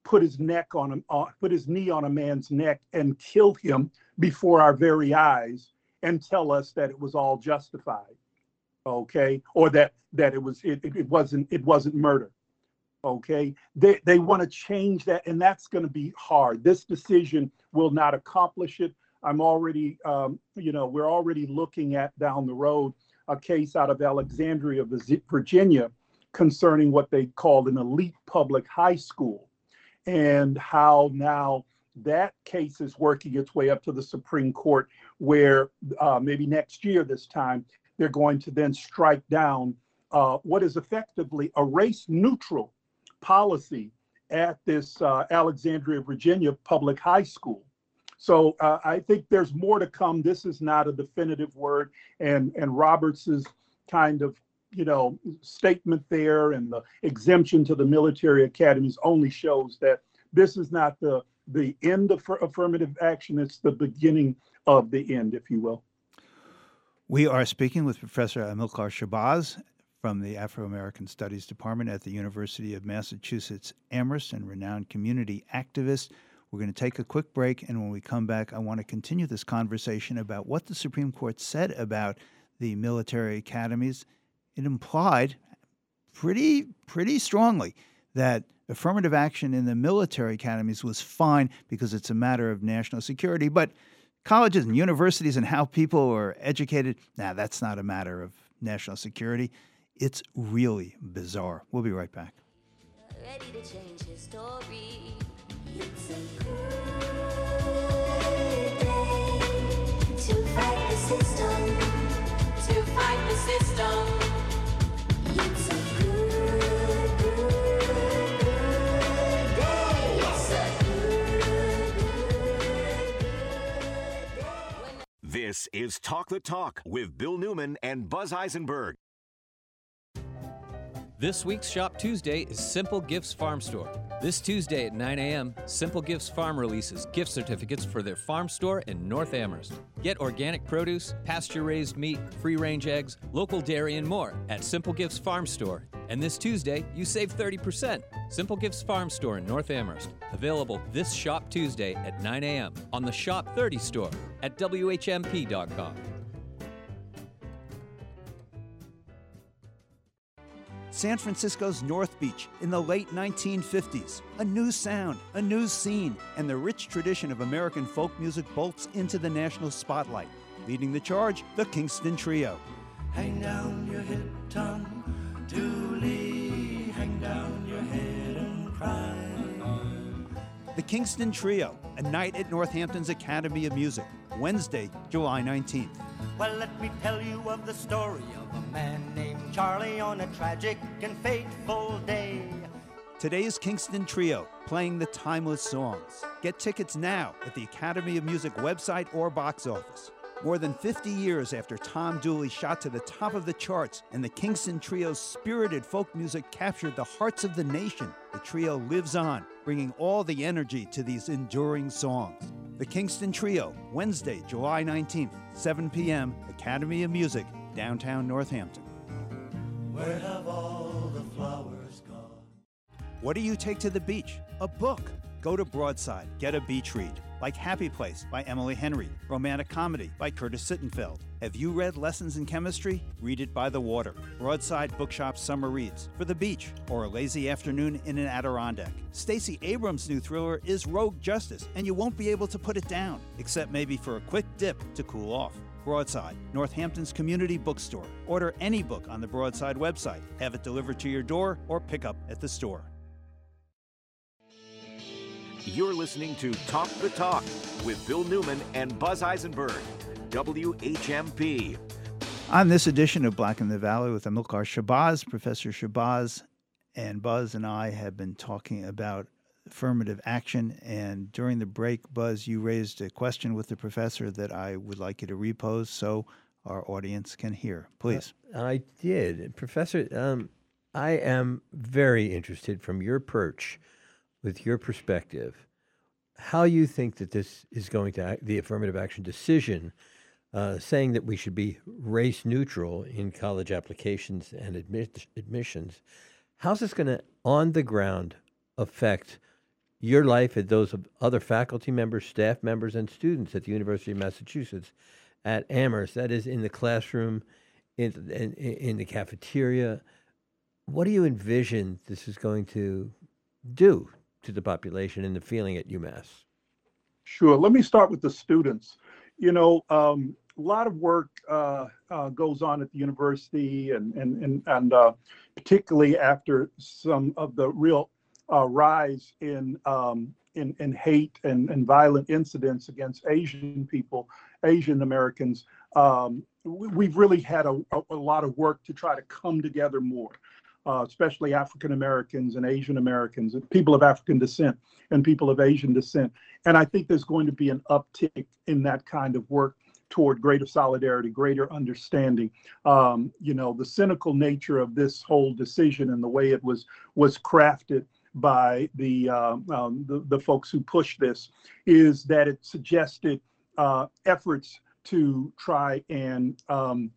put his neck on him, uh, put his knee on a man's neck and kill him before our very eyes and tell us that it was all justified okay? Or that that it was it, it wasn't it wasn't murder okay? They they want to change that and that's going to be hard. This decision will not accomplish it. I'm already um, you know we're already looking at down the road a case out of Alexandria, Virginia, concerning what they called an elite public high school, and how now that case is working its way up to the Supreme Court, where uh, maybe next year, this time, they're going to then strike down uh, what is effectively a race neutral policy at this uh, Alexandria, Virginia public high school. So uh, I think there's more to come. This is not a definitive word, and and Roberts's kind of you know statement there and the exemption to the military academies only shows that this is not the the end of affirmative action. It's the beginning of the end, if you will. We are speaking with Professor Amilcar Shabazz from the Afro American Studies Department at the University of Massachusetts Amherst and renowned community activist. We're going to take a quick break, and when we come back, I want to continue this conversation about what the Supreme Court said about the military academies. It implied pretty pretty strongly that affirmative action in the military academies was fine because it's a matter of national security, but colleges and universities and how people are educated, nah, that's not a matter of national security. It's really bizarre. We'll be right back. This is Talk the Talk with Bill Newman and Buzz Eisenberg. This week's Shop Tuesday is Simple Gifts Farm Store. This Tuesday at 9 a.m., Simple Gifts Farm releases gift certificates for their farm store in North Amherst. Get organic produce, pasture raised meat, free range eggs, local dairy, and more at Simple Gifts Farm Store. And this Tuesday, you save 30%. Simple Gifts Farm Store in North Amherst. Available this Shop Tuesday at 9 a.m. on the Shop 30 store at WHMP.com. San Francisco's North Beach in the late 1950s. A new sound, a new scene, and the rich tradition of American folk music bolts into the national spotlight. Leading the charge, the Kingston Trio. Hang down your head, Tom Dooley. The Kingston Trio, a night at Northampton's Academy of Music, Wednesday, July 19th. Well, let me tell you of the story of a man named Charlie on a tragic and fateful day. Today's Kingston Trio, playing the timeless songs. Get tickets now at the Academy of Music website or box office. More than 50 years after Tom Dooley shot to the top of the charts and the Kingston Trio's spirited folk music captured the hearts of the nation, the trio lives on, bringing all the energy to these enduring songs. The Kingston Trio, Wednesday, July 19th, 7 p.m., Academy of Music, downtown Northampton. Where have all the flowers gone? What do you take to the beach? A book. Go to Broadside, get a beach read, like Happy Place by Emily Henry, Romantic Comedy by Curtis Sittenfeld. Have you read Lessons in Chemistry? Read it by the water. Broadside Bookshop Summer Reads for the beach or a lazy afternoon in an Adirondack. Stacey Abrams' new thriller is Rogue Justice, and you won't be able to put it down, except maybe for a quick dip to cool off. Broadside, Northampton's community bookstore. Order any book on the Broadside website, have it delivered to your door, or pick up at the store. You're listening to Talk the Talk with Bill Newman and Buzz Eisenberg, WHMP. On this edition of Black in the Valley with Amilcar Shabazz, Professor Shabazz and Buzz and I have been talking about affirmative action. And during the break, Buzz, you raised a question with the professor that I would like you to repose so our audience can hear. Please. Uh, I did. Professor, um, I am very interested from your perch, with your perspective, how you think that this is going to, act, the affirmative action decision, uh, saying that we should be race neutral in college applications and admit, admissions, how's this going to, on the ground, affect your life and those of other faculty members, staff members, and students at the University of Massachusetts at Amherst? That is in the classroom, in, in, in the cafeteria. What do you envision this is going to do to the population and the feeling at UMass? Sure. Let me start with the students. You know, um, a lot of work uh, uh, goes on at the university, and and and, and uh, particularly after some of the real uh, rise in, um, in in hate and, and violent incidents against Asian people, Asian Americans. Um, we've really had a, a, a lot of work to try to come together more uh, especially African Americans and Asian Americans, people of African descent and people of Asian descent. And I think there's going to be an uptick in that kind of work toward greater solidarity, greater understanding. Um, you know, the cynical nature of this whole decision and the way it was was crafted by the uh, um, the, the, folks who pushed this is that it suggested uh, efforts to try and um,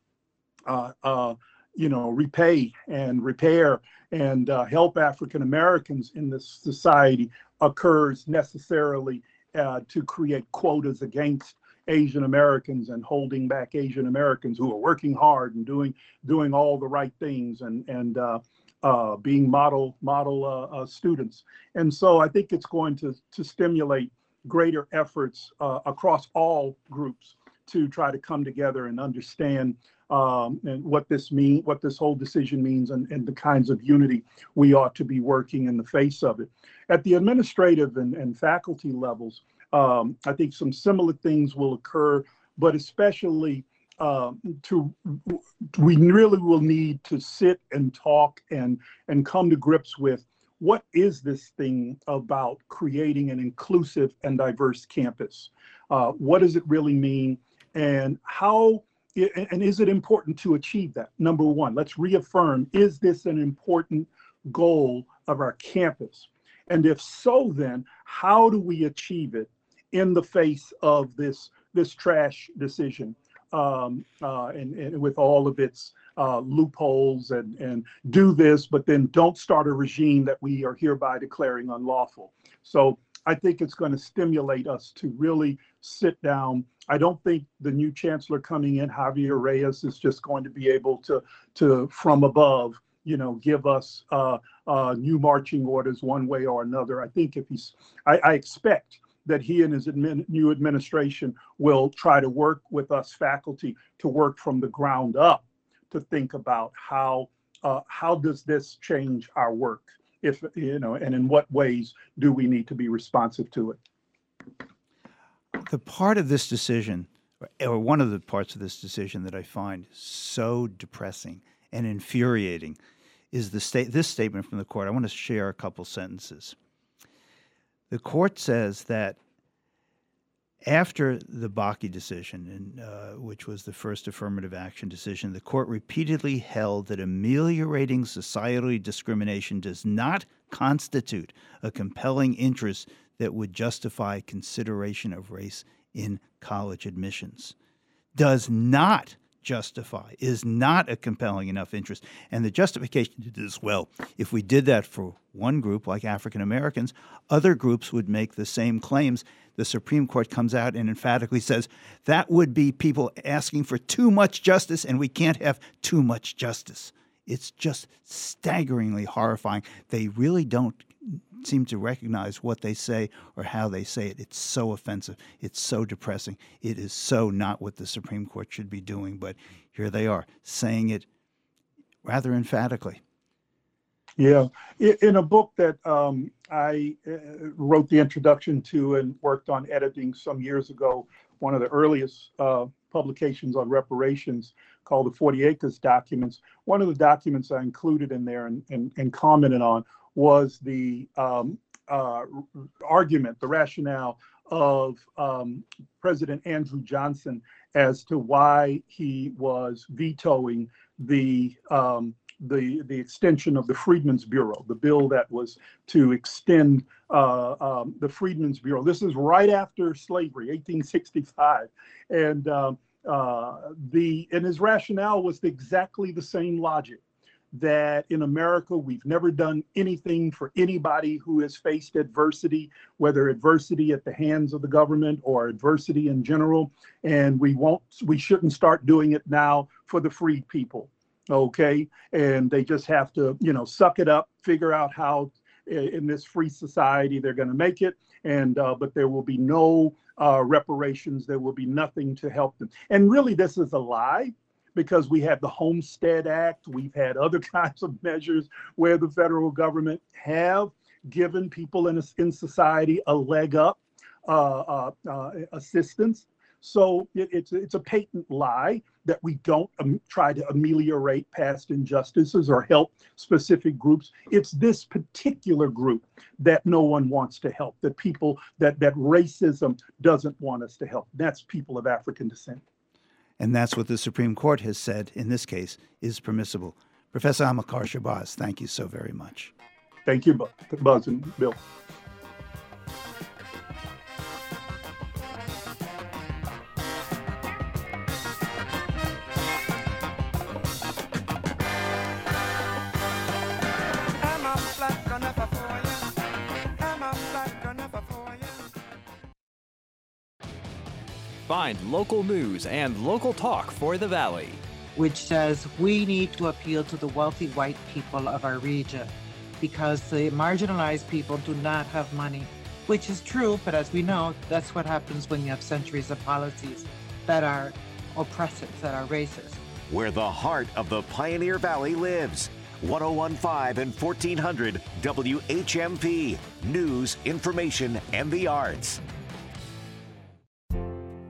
uh, uh you know, repay and repair and uh, help African Americans in this society occurs necessarily uh, to create quotas against Asian Americans and holding back Asian Americans who are working hard and doing doing all the right things and and uh, uh, being model model uh, uh, students. And so I think it's going to to stimulate greater efforts uh, across all groups to try to come together and understand um, and what this mean, what this whole decision means, and, and the kinds of unity we ought to be working in the face of it. At the administrative and, and faculty levels, um, I think some similar things will occur, but especially uh, to we really will need to sit and talk and and come to grips with what is this thing about creating an inclusive and diverse campus? Uh, what does it really mean? And how and is it important to achieve that? Number one, let's reaffirm, is this an important goal of our campus? And if so, then how do we achieve it in the face of this, this trash decision um, uh, and, and, with all of its uh, loopholes and, and do this, but then don't start a regime that we are hereby declaring unlawful. So I think it's going to stimulate us to really sit down. I don't think the new chancellor coming in, Javier Reyes, is just going to be able to, to from above, you know, give us uh, uh, new marching orders one way or another. I think if he's, I, I expect that he and his admin, new administration will try to work with us faculty to work from the ground up to think about how uh, how does this change our work if you know and in what ways do we need to be responsive to it the part of this decision or one of the parts of this decision that i find so depressing and infuriating is the state this statement from the court. I want to share a couple sentences. The court says that after the Bakke decision, uh, which was the first affirmative action decision, the court repeatedly held that ameliorating societal discrimination does not constitute a compelling interest that would justify consideration of race in college admissions. Does not justify, is not a compelling enough interest. And the justification is well, if we did that for one group, like African Americans, other groups would make the same claims. The Supreme Court comes out and emphatically says that would be people asking for too much justice, and we can't have too much justice. It's just staggeringly horrifying. They really don't seem to recognize what they say or how they say it. It's so offensive. It's so depressing. It is so not what the Supreme Court should be doing. But here they are saying it rather emphatically. Yeah, in a book that um, I uh, wrote the introduction to and worked on editing some years ago, one of the earliest uh, publications on reparations called the 40 Acres documents. One of the documents I included in there and, and, and commented on was the um, uh, argument, the rationale of um, President Andrew Johnson as to why he was vetoing the um, the the extension of the Freedmen's Bureau, the bill that was to extend uh, um, the Freedmen's Bureau. This is right after slavery, 1865, and um, uh, the and his rationale was exactly the same logic that in America we've never done anything for anybody who has faced adversity, whether adversity at the hands of the government or adversity in general, and we won't we shouldn't start doing it now for the freed people. Okay, and they just have to you know suck it up, figure out how in this free society they're going to make it, and uh, but there will be no uh, reparations. There will be nothing to help them. And really, this is a lie because we have the Homestead Act, we've had other [LAUGHS] kinds of measures where the federal government have given people in, in society a leg up uh, uh, uh, assistance. So it, it's it's a patent lie that we don't um, try to ameliorate past injustices or help specific groups. It's this particular group that no one wants to help. That people that that racism doesn't want us to help. That's people of African descent. And that's what the Supreme Court has said in this case is permissible. Professor Amilcar Shabazz, thank you so very much. Thank you, Buzz and Bill. Find local news and local talk for the Valley. Which says we need to appeal to the wealthy white people of our region because the marginalized people do not have money. Which is true, but as we know, that's what happens when you have centuries of policies that are oppressive, that are racist. Where the heart of the Pioneer Valley lives. 1015 and 1400 WHMP. News, information, and the arts.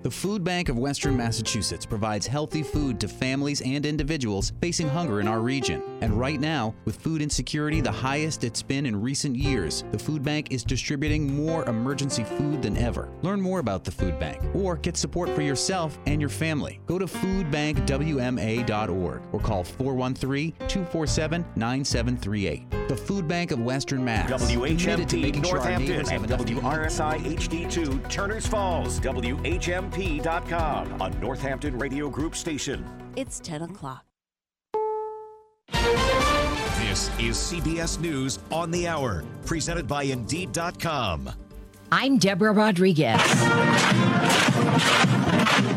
The Food Bank of Western Massachusetts provides healthy food to families and individuals facing hunger in our region. And right now, with food insecurity the highest it's been in recent years, the Food Bank is distributing more emergency food than ever. Learn more about the Food Bank or get support for yourself and your family. Go to foodbankwma.org or call 413 247 9738. The Food Bank of Western Mass. WHMP Northampton sure and WRSI HD2 Turners Falls. WHMP WHMP.com, a Northampton Radio Group station. It's 10 o'clock. This is CBS News on the Hour, presented by Indeed.com. I'm Deborah Rodriguez.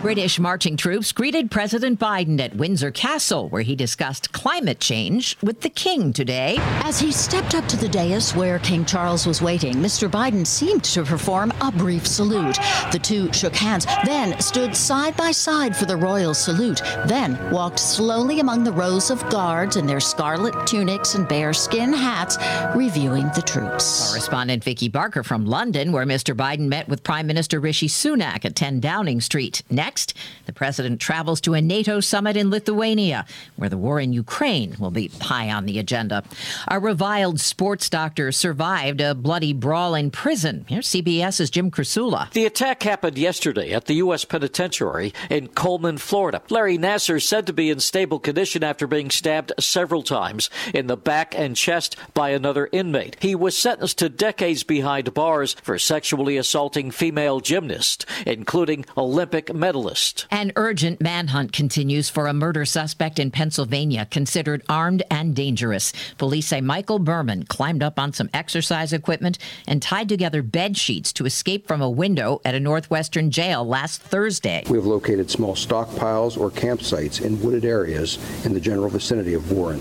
British marching troops greeted President Biden at Windsor Castle, where he discussed climate change with the king today. As he stepped up to the dais where King Charles was waiting, Mr. Biden seemed to perform a brief salute. The two shook hands, then stood side by side for the royal salute, then walked slowly among the rows of guards in their scarlet tunics and bearskin hats, reviewing the troops. Correspondent Vicki Barker from London, where Mr. Biden met with Prime Minister Rishi Sunak at 10 Downing Street. Next, the president travels to a NATO summit in Lithuania, where the war in Ukraine will be high on the agenda. A reviled sports doctor survived a bloody brawl in prison. Here's CBS's Jim Krasula. The attack happened yesterday at the U.S. Penitentiary in Coleman, Florida. Larry Nassar said to be in stable condition after being stabbed several times in the back and chest by another inmate. He was sentenced to decades behind bars for sexually assaulting female gymnasts, including Olympic medalist. An urgent manhunt continues for a murder suspect in Pennsylvania considered armed and dangerous. Police say Michael Burham climbed up on some exercise equipment and tied together bed sheets to escape from a window at a northwestern jail last Thursday. We have located small stockpiles or campsites in wooded areas in the general vicinity of Warren.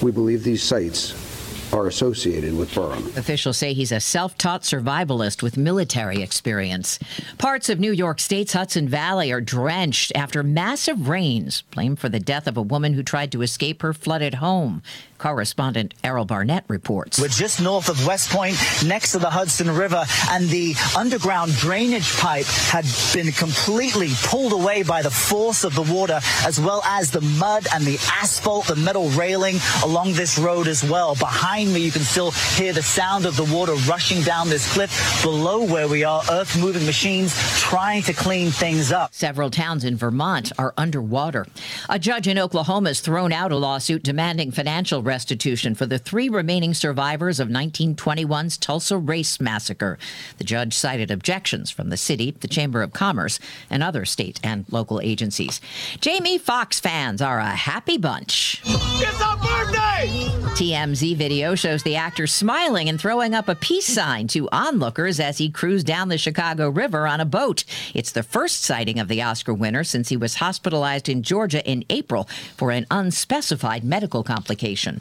We believe these sites are associated with Burham. Officials say he's a self taught survivalist with military experience. Parts of New York State's Hudson Valley are drenched after massive rains, blamed for the death of a woman who tried to escape her flooded home. Correspondent Errol Barnett reports. We're just north of West Point, next to the Hudson River, and the underground drainage pipe had been completely pulled away by the force of the water, as well as the mud and the asphalt, the metal railing along this road as well. Behind me, you can still hear the sound of the water rushing down this cliff. Below where we are, earth moving machines trying to clean things up. Several towns in Vermont are underwater. A judge in Oklahoma has thrown out a lawsuit demanding financial restitution for the three remaining survivors of 1921's Tulsa Race Massacre. The judge cited objections from the city, the Chamber of Commerce, and other state and local agencies. Jamie Foxx fans are a happy bunch. It's our birthday! TMZ video shows the actor smiling and throwing up a peace sign to onlookers as he cruised down the Chicago River on a boat. It's the first sighting of the Oscar winner since he was hospitalized in Georgia in April for an unspecified medical complication.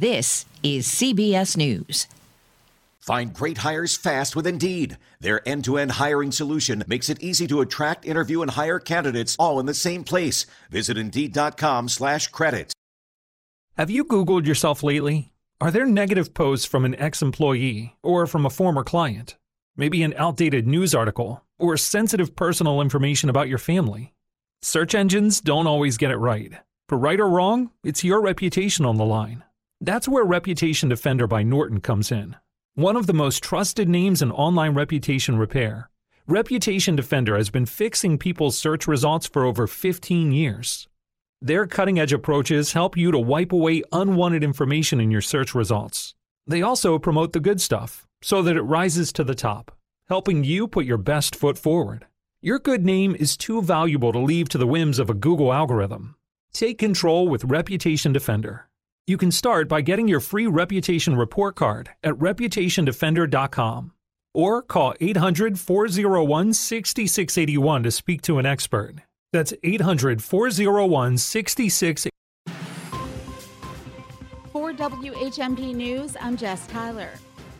This is CBS News. Find great hires fast with Indeed. Their end to end hiring solution makes it easy to attract, interview, and hire candidates all in the same place. Visit Indeed.com slash credits. Have you Googled yourself lately? Are there negative posts from an ex employee or from a former client? Maybe an outdated news article or sensitive personal information about your family? Search engines don't always get it right. For right or wrong, it's your reputation on the line. That's where Reputation Defender by Norton comes in. One of the most trusted names in online reputation repair, Reputation Defender has been fixing people's search results for over 15 years. Their cutting edge approaches help you to wipe away unwanted information in your search results. They also promote the good stuff so that it rises to the top, helping you put your best foot forward. Your good name is too valuable to leave to the whims of a Google algorithm. Take control with Reputation Defender. You can start by getting your free reputation report card at reputationdefender.com or call 800 401 6681 to speak to an expert. That's 800 401 6681. For WHMP News, I'm Jess Tyler.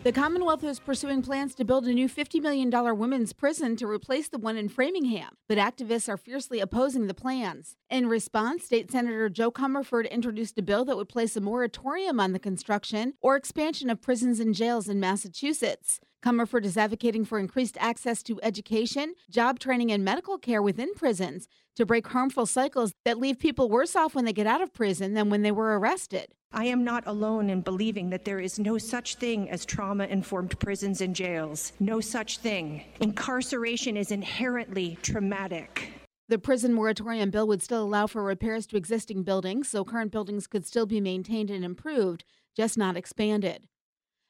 The Commonwealth is pursuing plans to build a new $50 million women's prison to replace the one in Framingham, but activists are fiercely opposing the plans. In response, State Senator Jo Comerford introduced a bill that would place a moratorium on the construction or expansion of prisons and jails in Massachusetts. Comerford is advocating for increased access to education, job training, and medical care within prisons to break harmful cycles that leave people worse off when they get out of prison than when they were arrested. I am not alone in believing that there is no such thing as trauma informed prisons and jails. No such thing. Incarceration is inherently traumatic. The prison moratorium bill would still allow for repairs to existing buildings, so current buildings could still be maintained and improved, just not expanded.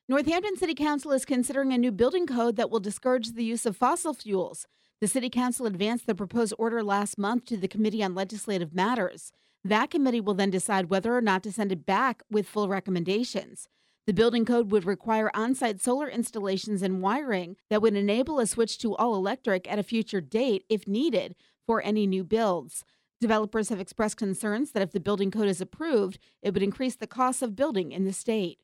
Northampton City Council is considering a new building code that will discourage the use of fossil fuels. The City Council advanced the proposed order last month to the Committee on Legislative Matters. That committee will then decide whether or not to send it back with full recommendations. The building code would require on site solar installations and wiring that would enable a switch to all electric at a future date, if needed, for any new builds. Developers have expressed concerns that if the building code is approved, it would increase the cost of building in the state.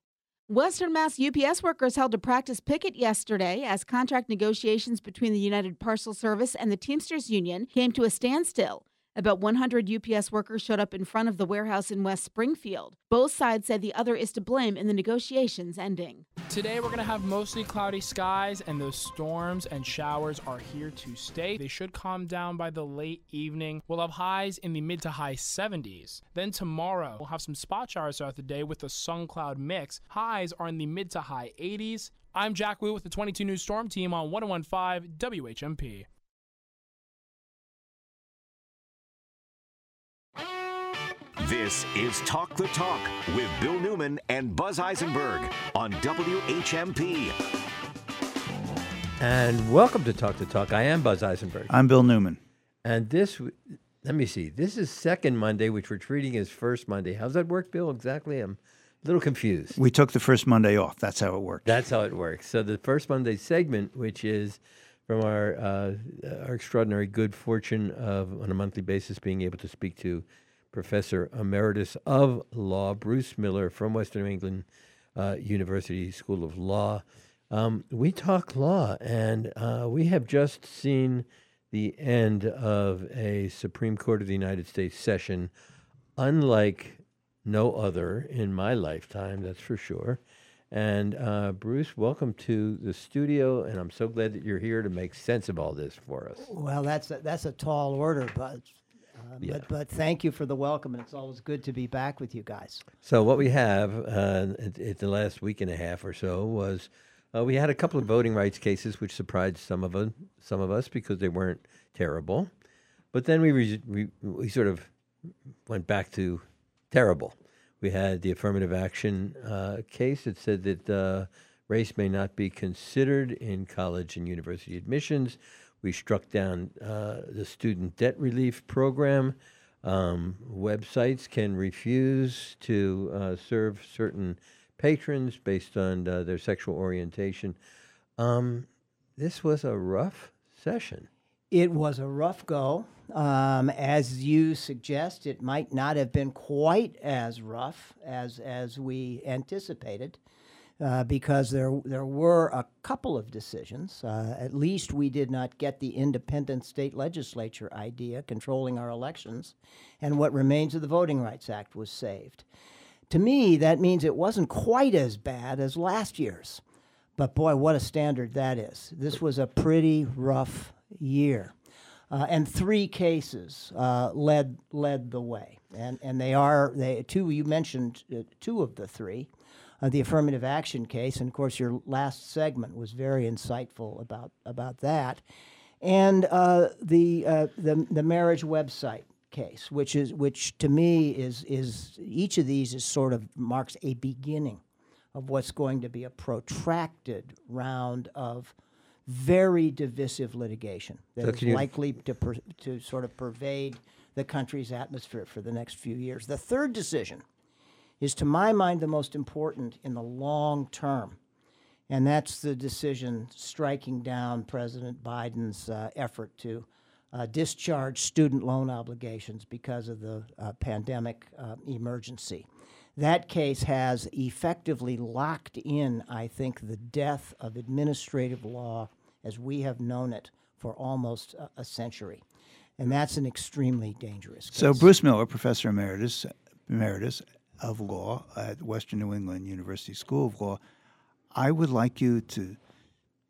Western Mass UPS workers held a practice picket yesterday as contract negotiations between the United Parcel Service and the Teamsters Union came to a standstill. About 100 UPS workers showed up in front of the warehouse in West Springfield. Both sides said the other is to blame in the negotiations ending. Today we're going to have mostly cloudy skies, and those storms and showers are here to stay. They should calm down by the late evening. We'll have highs in the mid to high 70s. Then tomorrow we'll have some spot showers throughout the day with a sun cloud mix. Highs are in the mid to high 80s. I'm Jack Wu with the 22 News Storm Team on 1015 WHMP. This is Talk the Talk with Bill Newman and Buzz Eisenberg on WHMP. And welcome to Talk the Talk. I am Buzz Eisenberg. I'm Bill Newman. And this, let me see, this is second Monday, which we're treating as first Monday. How's that work, Bill? Exactly. I'm a little confused. We took the first Monday off. That's how it works. That's how it works. So the first Monday segment, which is from our uh, our extraordinary good fortune of on a monthly basis being able to speak to Professor Emeritus of Law Bruce Miller from Western England uh, University School of Law. Um, we talk law, and uh, we have just seen the end of a Supreme Court of the United States session, unlike no other in my lifetime, that's for sure. And uh, Bruce, welcome to the studio, and I'm so glad that you're here to make sense of all this for us. Well, that's a, that's a tall order, but uh, Yeah. but but thank you for the welcome, and it's always good to be back with you guys. So what we have uh, at, at the last week and a half or so was uh, we had a couple of voting rights cases which surprised some of us, some of us because they weren't terrible, but then we re- we, we sort of went back to terrible. We had the affirmative action uh, case that said that uh, race may not be considered in college and university admissions. We struck down uh, the student debt relief program. Um, websites can refuse to uh, serve certain patrons based on uh, their sexual orientation. Um, this was a rough session. It was a rough go. Um, as you suggest, it might not have been quite as rough as as we anticipated, uh, because there there were a couple of decisions. Uh, at least we did not get the independent state legislature idea controlling our elections, and what remains of the Voting Rights Act was saved. To me, that means it wasn't quite as bad as last year's. But boy, what a standard that is. This was a pretty rough year. Uh, and three cases uh, led led the way, and and they are they two you mentioned uh, two of the three, uh, the affirmative action case, and of course your last segment was very insightful about about that, and uh, the uh, the the marriage website case, which is which to me is is each of these is sort of marks a beginning of what's going to be a protracted round of very divisive litigation that So is likely to, per, to sort of pervade the country's atmosphere for the next few years. The third decision is, to my mind, the most important in the long term, and that's the decision striking down President Biden's uh, effort to uh, discharge student loan obligations because of the uh, pandemic uh, emergency. That case has effectively locked in, I think, the death of administrative law as we have known it for almost a, a century. And that's an extremely dangerous case. So Bruce Miller, professor emeritus, emeritus of law at Western New England University School of Law, I would like you to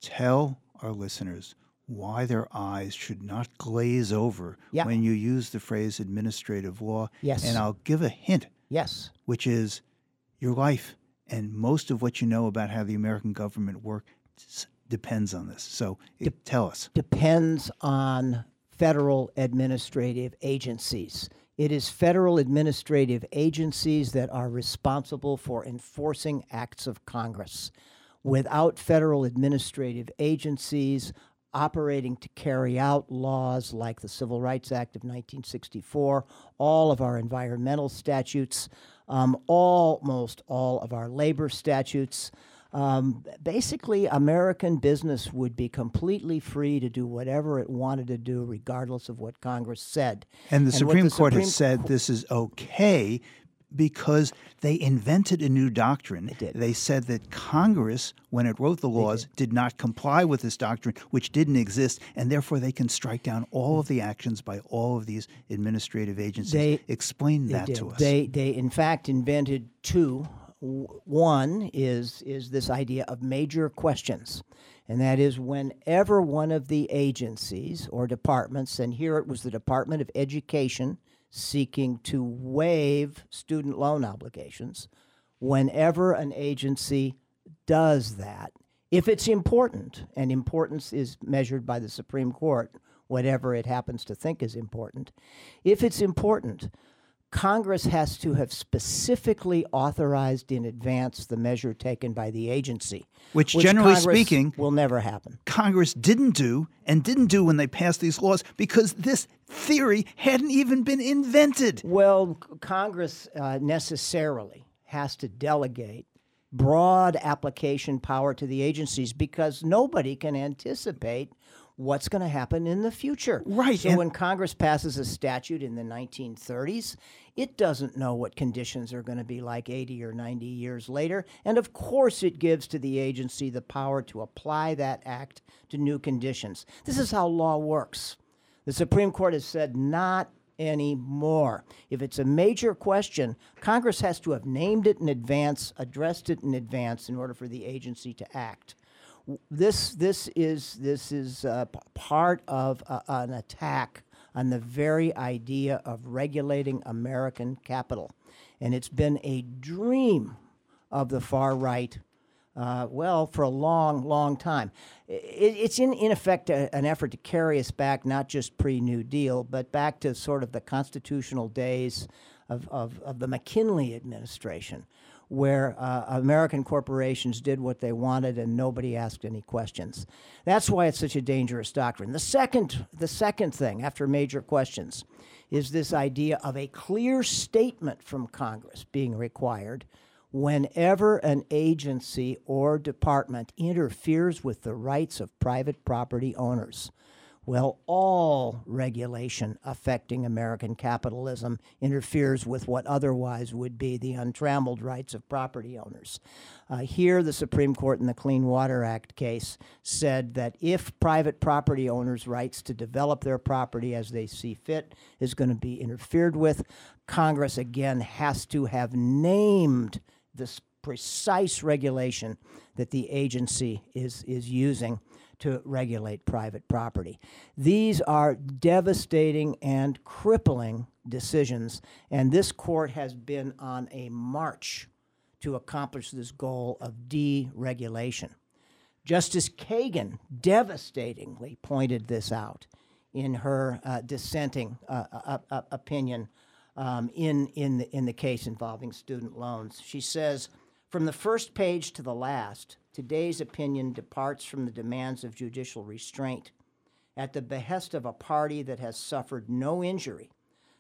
tell our listeners why their eyes should not glaze over Yeah. when you use the phrase administrative law. Yes. And I'll give a hint. Yes. Which is your life and most of what you know about how the American government works depends on this. So it, tell us. depends on federal administrative agencies. It is federal administrative agencies that are responsible for enforcing acts of Congress. Without federal administrative agencies operating to carry out laws like the Civil Rights Act of 1964, all of our environmental statutes, um, almost all of our labor statutes, um, basically, American business would be completely free to do whatever it wanted to do, regardless of what Congress said. And the what Supreme Court Supreme has said this is okay because they invented a new doctrine. They, they said that Congress, when it wrote the laws, did. did. not comply with this doctrine, which didn't exist, and therefore they can strike down all of the actions by all of these administrative agencies. They, Explain they that did. to us. They, they, in fact, invented two. One is is this idea of major questions, and that is whenever one of the agencies or departments, and here it was the Department of Education seeking to waive student loan obligations, whenever an agency does that, if it's important, and importance is measured by the Supreme Court, whatever it happens to think is important, if it's important, Congress has to have specifically authorized in advance the measure taken by the agency, which, which generally Congress speaking will never happen. Congress didn't do and didn't do when they passed these laws because this theory hadn't even been invented. Well, Congress uh, necessarily has to delegate broad application power to the agencies because nobody can anticipate what's going to happen in the future. Right. So when Congress passes a statute in the 1930s, it doesn't know what conditions are going to be like 80 or 90 years later. And of course, it gives to the agency the power to apply that act to new conditions. This is how law works. The Supreme Court has said not anymore. If it's a major question, Congress has to have named it in advance, addressed it in advance in order for the agency to act this this is this is uh, part of uh, an attack on the very idea of regulating American capital, and it's been a dream of the far right. Uh, well, for a long, long time. It, it's in, in effect a, an effort to carry us back, not just pre New Deal, but back to sort of the constitutional days of, of, of the McKinley administration, where uh, American corporations did what they wanted and nobody asked any questions. That's why it's such a dangerous doctrine. The second, the second thing after major questions is this idea of a clear statement from Congress being required whenever an agency or department interferes with the rights of private property owners. Well, all regulation affecting American capitalism interferes with what otherwise would be the untrammeled rights of property owners. Uh, here, the Supreme Court in the Clean Water Act case said that if private property owners' rights to develop their property as they see fit is going to be interfered with, Congress again has to have named this precise regulation that the agency is, is using to regulate private property. These are devastating and crippling decisions, and this court has been on a march to accomplish this goal of deregulation. Justice Kagan devastatingly pointed this out in her uh, dissenting uh, uh, uh opinion um, in, in, the, in the case involving student loans. She says, from the first page to the last, today's opinion departs from the demands of judicial restraint. At the behest of a party that has suffered no injury,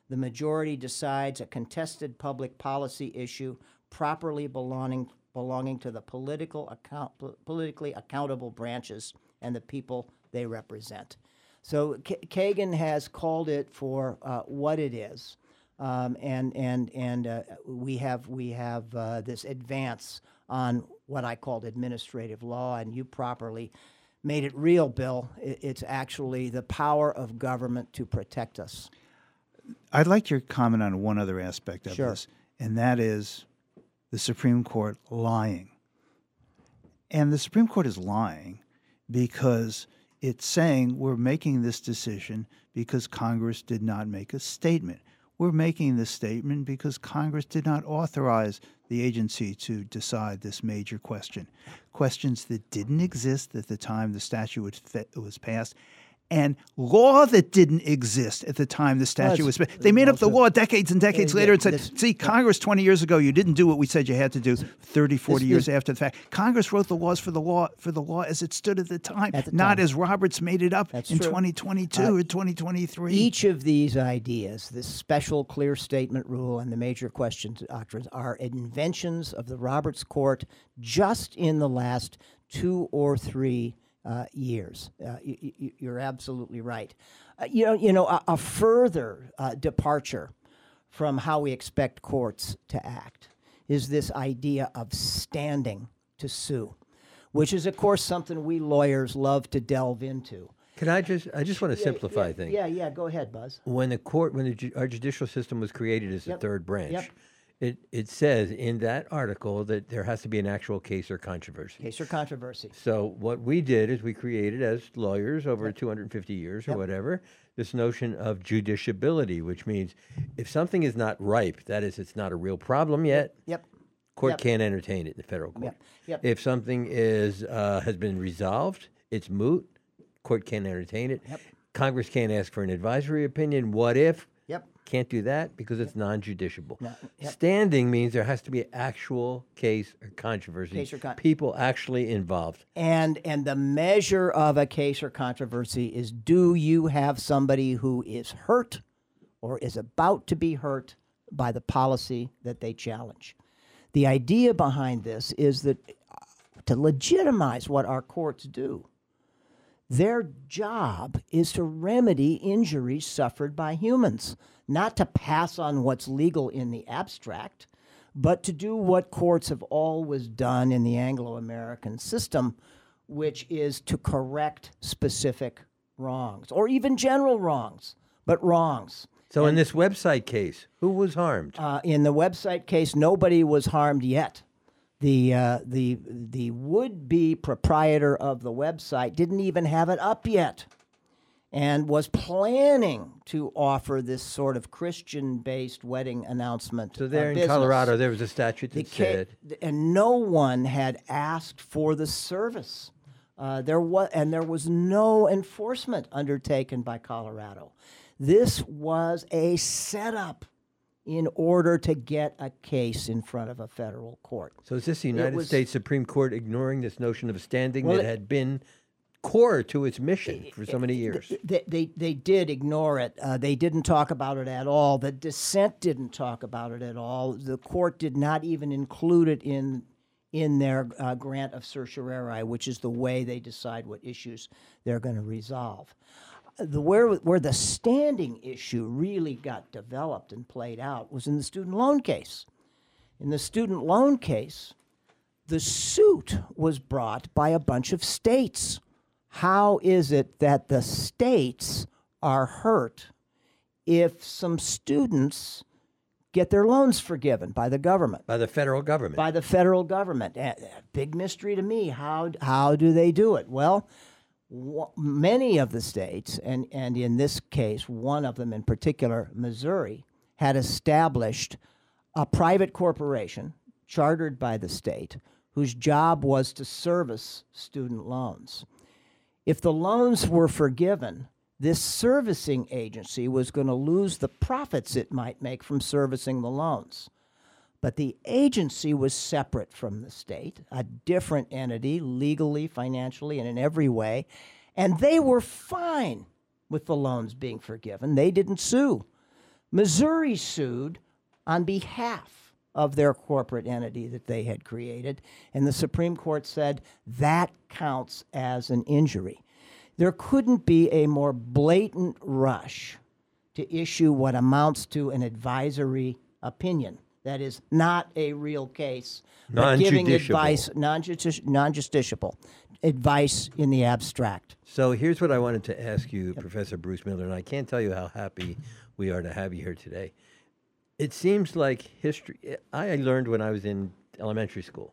the majority decides a contested public policy issue properly belonging, belonging to the political account, politically accountable branches and the people they represent. So K- Kagan has called it for uh, what it is um, and and and uh, we have we have uh, this advance on what I called administrative law, and you properly made it real, Bill. It's actually the power of government to protect us. I'd like your comment on one other aspect of sure. this, and that is the Supreme Court lying. And the Supreme Court is lying because it's saying we're making this decision because Congress did not make a statement. We're making this statement because Congress did not authorize the agency to decide this major question. Questions that didn't exist at the time the statute was passed and law that didn't exist at the time the statute well, was passed. They made up the law decades and decades later and said, see, Congress 20 years ago, you didn't do what we said you had to do 30, 40 years after the fact. Congress wrote the laws for the law for the law as it stood at the time, at the not time. as Roberts made it up That's in true. 2022 uh, or 2023. Each of these ideas, this special clear statement rule and the major questions doctrines, are inventions of the Roberts Court just in the last two or three uh, years. Uh, you, are absolutely right. Uh, you know, you know, a, a further uh, departure from how we expect courts to act is this idea of standing to sue, which is, of course, something we lawyers love to delve into. Can I just? I just want to Yeah, simplify yeah, things. Yeah, yeah, go ahead, Buzz. When the court, when the, ju- our judicial system was created as Yep. the third branch, Yep. It it says in that article that there has to be an actual case or controversy. Case or controversy. So what we did is we created as lawyers over 250 years or Yep. whatever this notion of judiciability, which means if something is not ripe, that is, it's not a real problem yet. Yep. Court Yep. can't entertain it in the federal court. Yep. Yep. If something is uh, has been resolved, it's moot. Court can't entertain it. Yep. Congress can't ask for an advisory opinion. What if? Can't do that because it's non-judiciable. No, yep. Standing means there has to be an actual case or controversy. Case or con- people actually involved. And and the measure of a case or controversy is do you have somebody who is hurt or is about to be hurt by the policy that they challenge? The idea behind this is that uh, to legitimize what our courts do, their job is to remedy injuries suffered by humans, not to pass on what's legal in the abstract, but to do what courts have always done in the Anglo American system, which is to correct specific wrongs or even general wrongs, but wrongs. So in this website case, who was harmed? Uh, in the website case, nobody was harmed yet. The uh, the the would be proprietor of the website didn't even have it up yet, and was planning to offer this sort of Christian based wedding announcement. So there uh, in business. Colorado, there was a statute that ca- said and no one had asked for the service. Uh, there was, and there was no enforcement undertaken by Colorado. This was a setup in order to get a case in front of a federal court. So is this the United was- States Supreme Court ignoring this notion of standing Well, that it- had been core to its mission for so many years? They, they, they did ignore it. Uh, they didn't talk about it at all. The dissent didn't talk about it at all. The court did not even include it in in their uh, grant of certiorari, which is the way they decide what issues they're going to resolve. The where where the standing issue really got developed and played out was in the student loan case. In the student loan case, the suit was brought by a bunch of states. How is it that the states are hurt if some students get their loans forgiven by the government? By the federal government. By the federal government. Big mystery to me. How, how do they do it? Well, many of the states, and, and in this case, one of them in particular, Missouri, had established a private corporation chartered by the state whose job was to service student loans. If the loans were forgiven, this servicing agency was going to lose the profits it might make from servicing the loans. But the agency was separate from the state, a different entity, legally, financially, and in every way. And they were fine with the loans being forgiven. They didn't sue. Missouri sued on behalf of their corporate entity that they had created, and the Supreme Court said that counts as an injury. There couldn't be a more blatant rush to issue what amounts to an advisory opinion. That is not a real case, giving Non-judiciable. advice, non-judici- non-justiciable advice in the abstract. So here's what I wanted to ask you, Professor Bruce Miller, and I can't tell you how happy we are to have you here today. It seems like history, I learned when I was in elementary school.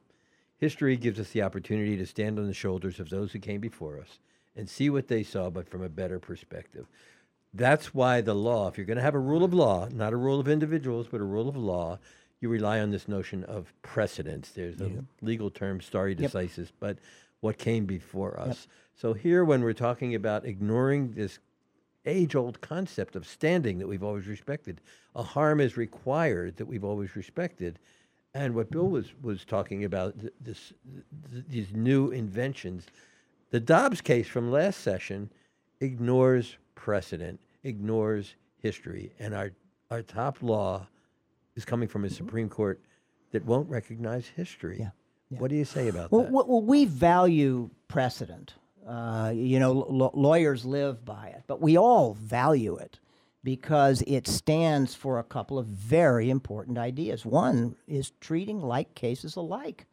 History gives us the opportunity to stand on the shoulders of those who came before us and see what they saw, but from a better perspective. That's why the law, if you're going to have a rule of law, not a rule of individuals, but a rule of law, you rely on this notion of precedence. There's a legal term, stare Yep. decisis, but what came before us. So here, when we're talking about ignoring this age-old concept of standing that we've always respected, a harm is required that we've always respected, and what Bill was was talking about th- this th- these new inventions. The Dobbs case from last session ignores precedent, ignores history, and our our top law is coming from a Supreme Court that won't recognize history. What do you say about Well, that? well, we value precedent. Uh, you know, l- lawyers live by it, but we all value it. because it stands for a couple of very important ideas. One is treating like cases alike.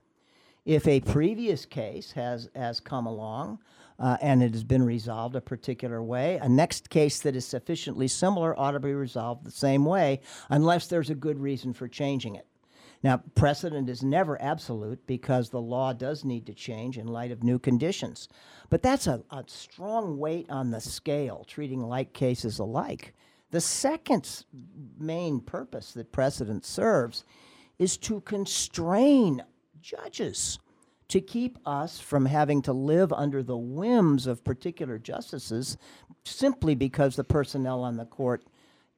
If a previous case has, has come along uh, and it has been resolved a particular way, a next case that is sufficiently similar ought to be resolved the same way, unless there's a good reason for changing it. Now, precedent is never absolute because the law does need to change in light of new conditions. But that's a, a strong weight on the scale, treating like cases alike. The second main purpose that precedent serves is to constrain judges to keep us from having to live under the whims of particular justices simply because the personnel on the court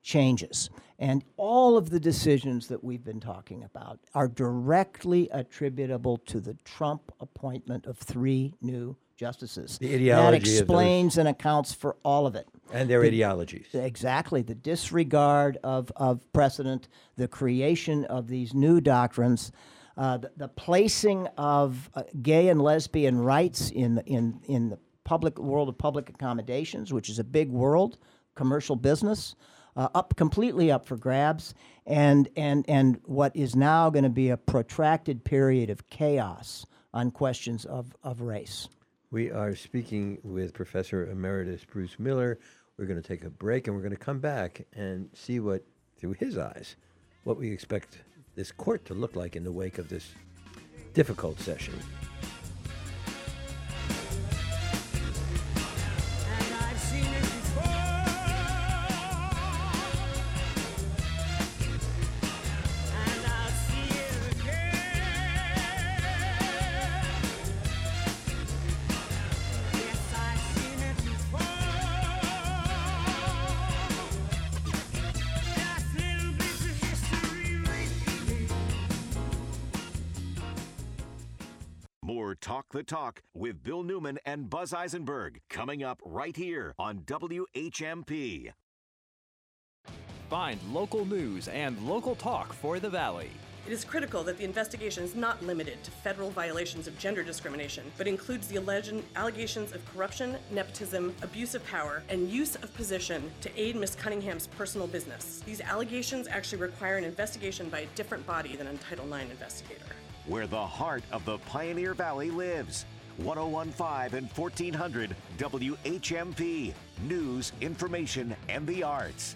changes. And all of the decisions that we've been talking about are directly attributable to the Trump appointment of three new justices. The ideology that explains and accounts for all of it. And their The- ideologies. Exactly. The disregard of, of precedent, the creation of these new doctrines, uh, the, the placing of uh, gay and lesbian rights in, the- in, in the public world of public accommodations, which is a big world, commercial business, uh, up completely up for grabs, and, and, and what is now going to be a protracted period of chaos on questions of, of race. We are speaking with Professor Emeritus Bruce Miller. We're going to take a break and we're going to come back and see what, through his eyes, what we expect this court to look like in the wake of this difficult session. The Talk with Bill Newman and Buzz Eisenberg coming up right here on WHMP. Find local news and local talk for the Valley. It is critical that the investigation is not limited to federal violations of gender discrimination, but includes the alleged allegations of corruption, nepotism, abuse of power, and use of position to aid Miss Cunningham's personal business. These allegations actually require an investigation by a different body than a Title IX investigator. Where the heart of the Pioneer Valley lives. 1015 and 1400 WHMP. News, information, and the arts.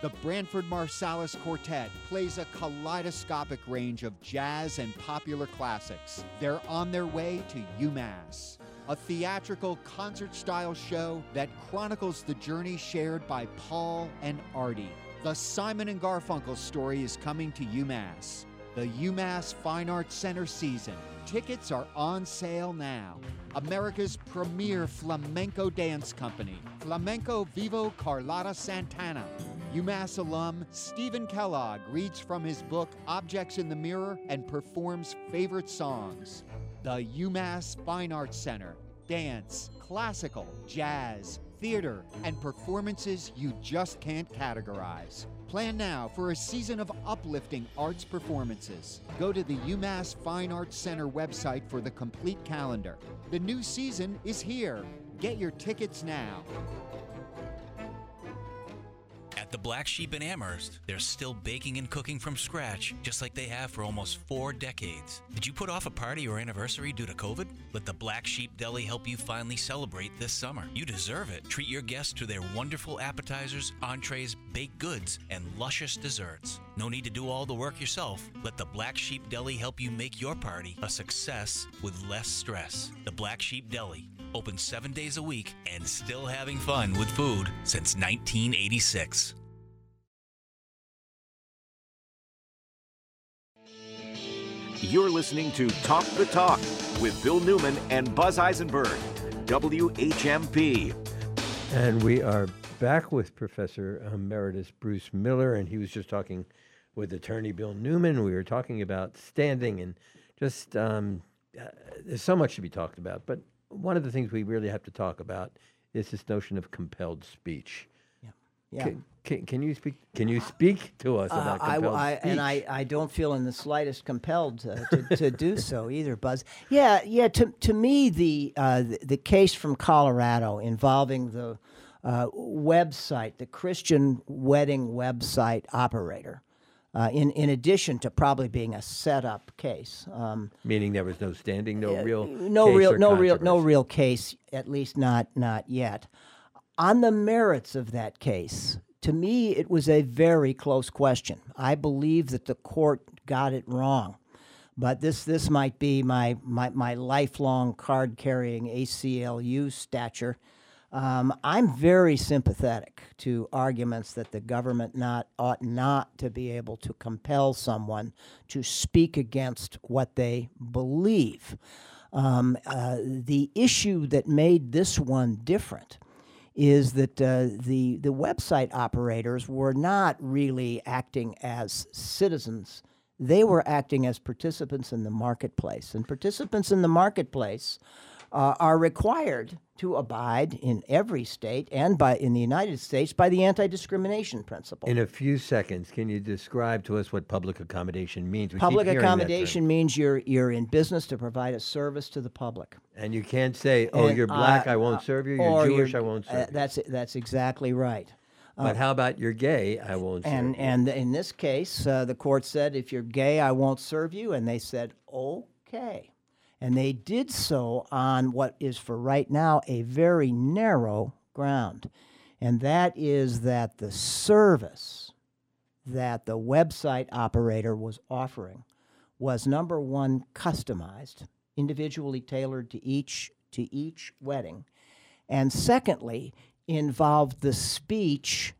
The Branford Marsalis Quartet plays a kaleidoscopic range of jazz and popular classics. They're on their way to UMass, a theatrical concert style show that chronicles the journey shared by Paul and Artie. The Simon and Garfunkel story is coming to UMass. The UMass Fine Arts Center season. Tickets are on sale now. America's premier flamenco dance company, Flamenco Vivo Carlotta Santana. UMass alum Stephen Kellogg reads from his book Objects in the Mirror and performs favorite songs. The UMass Fine Arts Center. Dance, classical, jazz, theater, and performances you just can't categorize. Plan now for a season of uplifting arts performances. Go to the UMass Fine Arts Center website for the complete calendar. The new season is here. Get your tickets now. The Black Sheep in Amherst, they're still baking and cooking from scratch, just like they have for almost four decades. Did you put off a party or anniversary due to COVID? Let the Black Sheep Deli help you finally celebrate this summer. You deserve it. Treat your guests to their wonderful appetizers, entrees, baked goods, and luscious desserts. No need to do all the work yourself. Let the Black Sheep Deli help you make your party a success with less stress. The Black Sheep Deli, open seven days a week and still having fun with food since 1986. You're listening to Talk the Talk with Bill Newman and Buzz Eisenberg. WHMP. And we are back with Professor Emeritus Bruce Miller, and he was just talking with Attorney Bill Newman. We were talking about standing and just um, uh, there's so much to be talked about, but one of the things we really have to talk about is this notion of compelled speech. Yeah. Can, can, can you speak? Can you speak to us Uh, about I, compelled I, speech? and I, I don't feel in the slightest compelled to, to, to do [LAUGHS] so either, Buzz. Yeah, yeah. To, to me, the, uh, the the case from Colorado involving the uh, website, the Christian wedding website operator, uh, in in addition to probably being a setup case. Um, Meaning there was no standing, no real, no case real no real no real case at least not not yet on the merits of that case to me it was a very close question i believe that the court got it wrong but this this might be my my, my lifelong card carrying aclu stature um, I'm very sympathetic to arguments that the government not ought not to be able to compel someone to speak against what they believe. Um, uh, the issue that made this one different is that uh, the the website operators were not really acting as citizens; they were acting as participants in the marketplace, and participants in the marketplace uh, are required to abide in every state and by in the United States by the anti-discrimination principle. In a few seconds, can you describe to us what public accommodation means? We Public hearing that term. accommodation means you're you're in business to provide a service to the public. And you can't say, "Oh, And, you're black, uh, I won't serve you. You're Jewish, I won't uh, serve you." That's that's exactly right. But how about you're gay? I won't serve And you. and in this case, uh, the court said, if you're gay, I won't serve you, and they said, okay, and they did so on what is for right now a very narrow ground, and that is that the service that the website operator was offering was number one customized, individually tailored to each to each wedding, and secondly involved the speech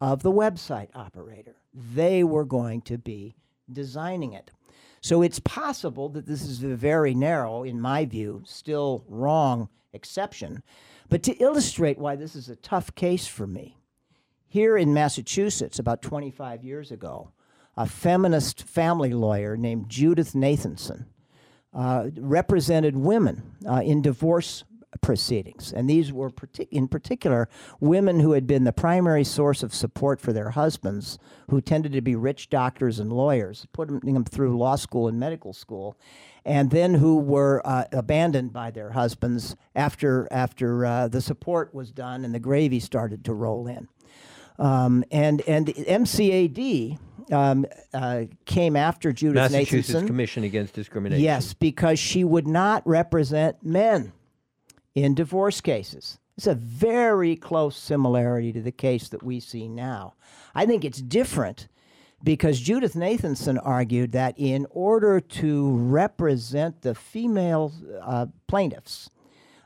of the website operator. They were going to be designing it. So it's possible that this is a very narrow, in my view, still wrong exception. But to illustrate why this is a tough case for me, here in Massachusetts, about 25 years ago, a feminist family lawyer named Judith Nathanson uh, represented women uh, in divorce proceedings. And these were, partic- in particular, women who had been the primary source of support for their husbands, who tended to be rich doctors and lawyers, putting them through law school and medical school, and then who were uh, abandoned by their husbands after, after uh, the support was done and the gravy started to roll in. Um, and and the MCAD um, uh, came after Judith Massachusetts Nathanson. Commission Against Discrimination. Yes, because she would not represent men in divorce cases. It's a very close similarity to the case that we see now. I think it's different because Judith Nathanson argued that in order to represent the female uh, plaintiffs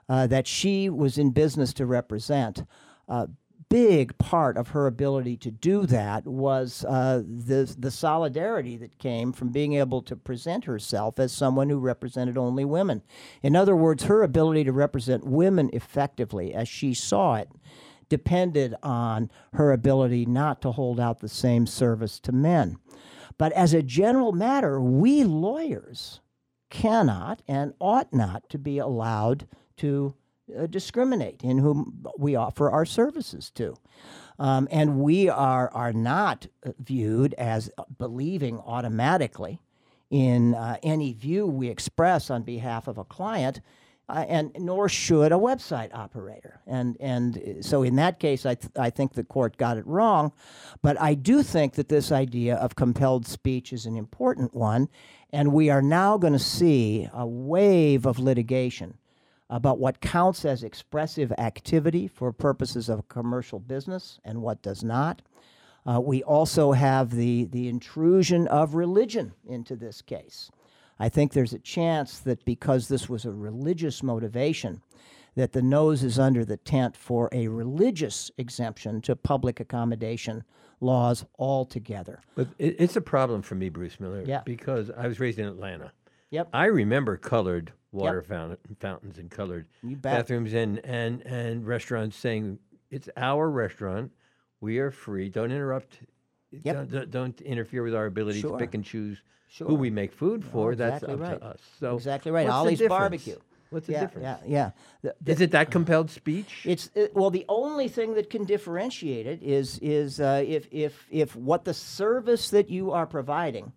uh, that she was in business to represent, a big part of her ability to do that was uh, the, the solidarity that came from being able to present herself as someone who represented only women. In other words, her ability to represent women effectively, as she saw it, depended on her ability not to hold out the same service to men. But as a general matter, we lawyers cannot and ought not to be allowed to uh, discriminate in whom we offer our services to. Um, and we are, are not uh, viewed as believing automatically in uh, any view we express on behalf of a client, uh, and nor should a website operator. And and uh, so in that case, I th- I think the court got it wrong, but I do think that this idea of compelled speech is an important one, and we are now going to see a wave of litigation about what counts as expressive activity for purposes of commercial business and what does not. Uh, we also have the, the intrusion of religion into this case. I think there's a chance that because this was a religious motivation, that the nose is under the tent for a religious exemption to public accommodation laws altogether. But it's a problem for me, Bruce Miller, Yeah. because I was raised in Atlanta. Yep. I remember colored water fountain, fountains and colored bathrooms and, and, and restaurants saying, it's our restaurant. We are free. Don't interrupt. Yep. Don't, don't, interfere with our ability Sure. to pick and choose Sure. who we make food for. Oh, That's exactly up right. to us. So exactly right. the Ollie's barbecue. What's the yeah, difference? Yeah, yeah. The- Is it that [CLEARS THROAT] compelled speech? It's it, well, the only thing that can differentiate it is is uh, if if if what the service that you are providing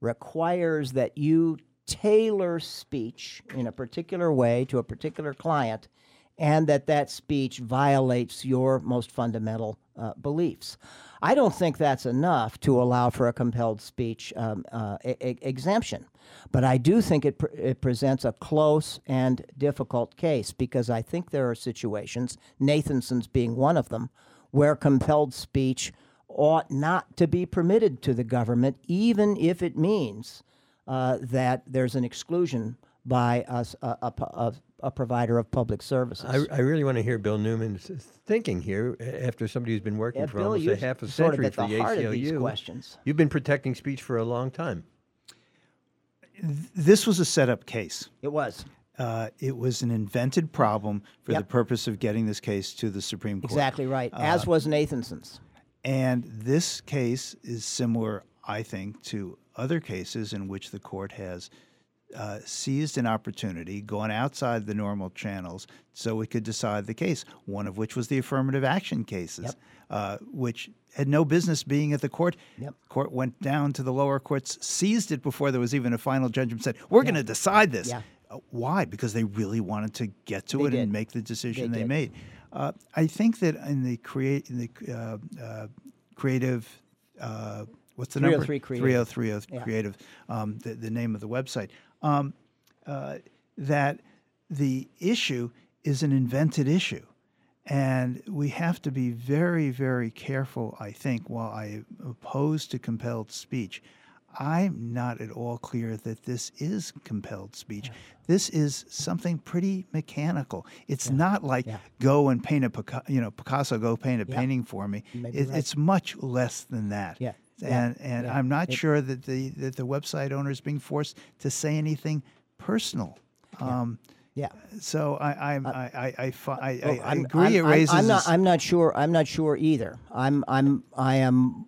requires that you tailor speech in a particular way to a particular client, and that that speech violates your most fundamental uh, beliefs. I don't think that's enough to allow for a compelled speech um, uh, exemption. But I do think it, pre- it presents a close and difficult case because I think there are situations, Nathanson's being one of them, where compelled speech ought not to be permitted to the government, even if it means uh, that there's an exclusion by us, a, a, a, a provider of public services. I, I really want to hear Bill Newman's thinking here after somebody who's been working Yeah, for Bill, almost a half a sort of century at for the the heart ACLU. of these questions. You've been protecting speech for a long time. This was a setup case. It was. Uh, it was an invented problem for Yep. the purpose of getting this case to the Supreme Court. Exactly right, as Uh, was Nathanson's. And this case is similar, I think, to other cases in which the court has uh, seized an opportunity, gone outside the normal channels so it could decide the case, one of which was the affirmative action cases, uh, which had no business being at the court. Yep. Court went down to the lower courts, seized it before there was even a final judgment, said, We're going to decide this. Yeah. Uh, why? Because they really wanted to get to They it did. and make the decision They they, made. Uh, I think that in the create in the uh, uh, creative, uh, what's the number? 303 Creative. 3030 Yeah. creative, um, the, the name of the website. Um, uh, that the issue is an invented issue. And we have to be very, very careful, I think, while I oppose to compelled speech. I'm not at all clear that this is compelled speech. This is something pretty mechanical. It's not like go and paint a Pica- you know Picasso go paint a Yeah. painting for me. It, right. It's much less than that. Yeah. Yeah. And and Yeah. I'm not It- sure that the that the website owner is being forced to say anything personal. Um, yeah. So I I'm, I I I, I, Well, I, agree. I'm, it raises. I'm not. I'm not sure. I'm not sure either. I'm. I'm. I am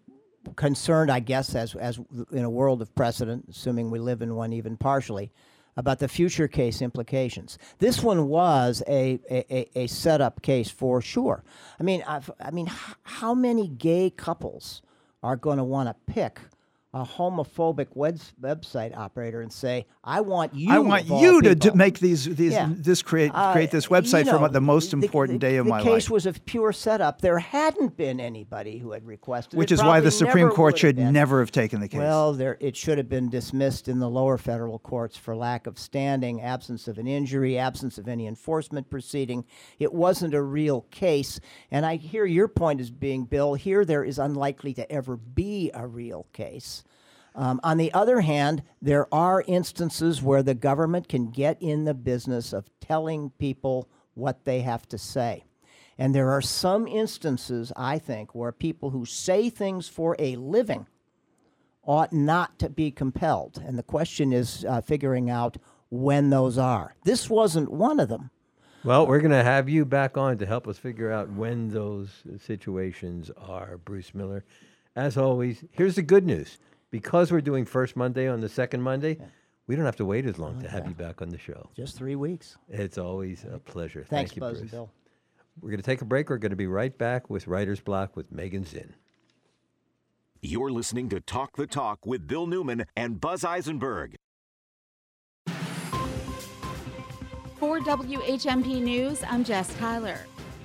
concerned. I guess as as in a world of precedent, assuming we live in one even partially, about the future case implications. This one was a a, a, a setup case for sure. I mean, I've, I mean, h- how many gay couples are going to want to pick? A homophobic web, website operator and say, "I want you. I want you to, to make these these Yeah. this create Uh, create this website you for know, my- the most the- important day of my life." the case was a pure setup. There hadn't been anybody who had requested, Which it. is why the Supreme Court should been. never have taken the case. Well, there it should have been dismissed in the lower federal courts for lack of standing, absence of an injury, absence of any enforcement proceeding. It wasn't a real case, and I hear your point as being, Bill. Here, there is unlikely to ever be a real case. Um, on the other hand, there are instances where the government can get in the business of telling people what they have to say. And there are some instances, I think, where people who say things for a living ought not to be compelled. And the question is uh, figuring out when those are. This wasn't one of them. Well, we're going to have you back on to help us figure out when those situations are, Bruce Miller. As always, here's the good news. Because we're doing first Monday on the second Monday, we don't have to wait as long to oh, have you back on the show. Just three weeks. It's always a pleasure. Thanks, Thank you, Buzz and Bruce. Bill. We're going to take a break. We're going to be right back with Writer's Block with Megan Zinn. You're listening to Talk the Talk with Bill Newman and Buzz Eisenberg. For WHMP News, I'm Jess Tyler.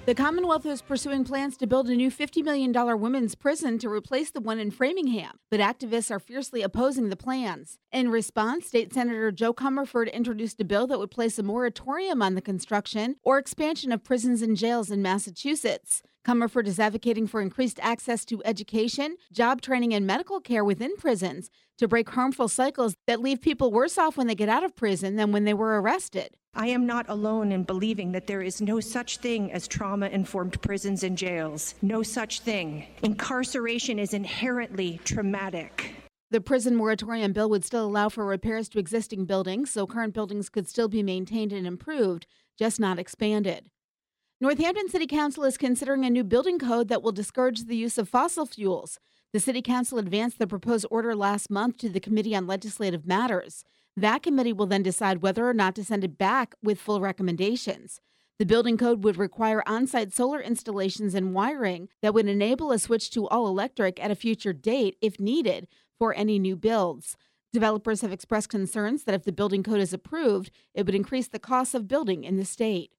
The Commonwealth is pursuing plans to build a new $50 million women's prison to replace the one in Framingham, but activists are fiercely opposing the plans. In response, State Senator Jo Comerford introduced a bill that would place a moratorium on the construction or expansion of prisons and jails in Massachusetts. Comerford is advocating for increased access to education, job training, and medical care within prisons to break harmful cycles that leave people worse off when they get out of prison than when they were arrested. I am not alone in believing that there is no such thing as trauma informed prisons and jails. No such thing. Incarceration is inherently traumatic. The prison moratorium bill would still allow for repairs to existing buildings, so current buildings could still be maintained and improved, just not expanded. Northampton City Council is considering a new building code that will discourage the use of fossil fuels. The City Council advanced the proposed order last month to the Committee on Legislative Matters. That committee will then decide whether or not to send it back with full recommendations. The building code would require on site solar installations and wiring that would enable a switch to all electric at a future date if needed for any new builds. Developers have expressed concerns that if the building code is approved, it would increase the cost of building in the state.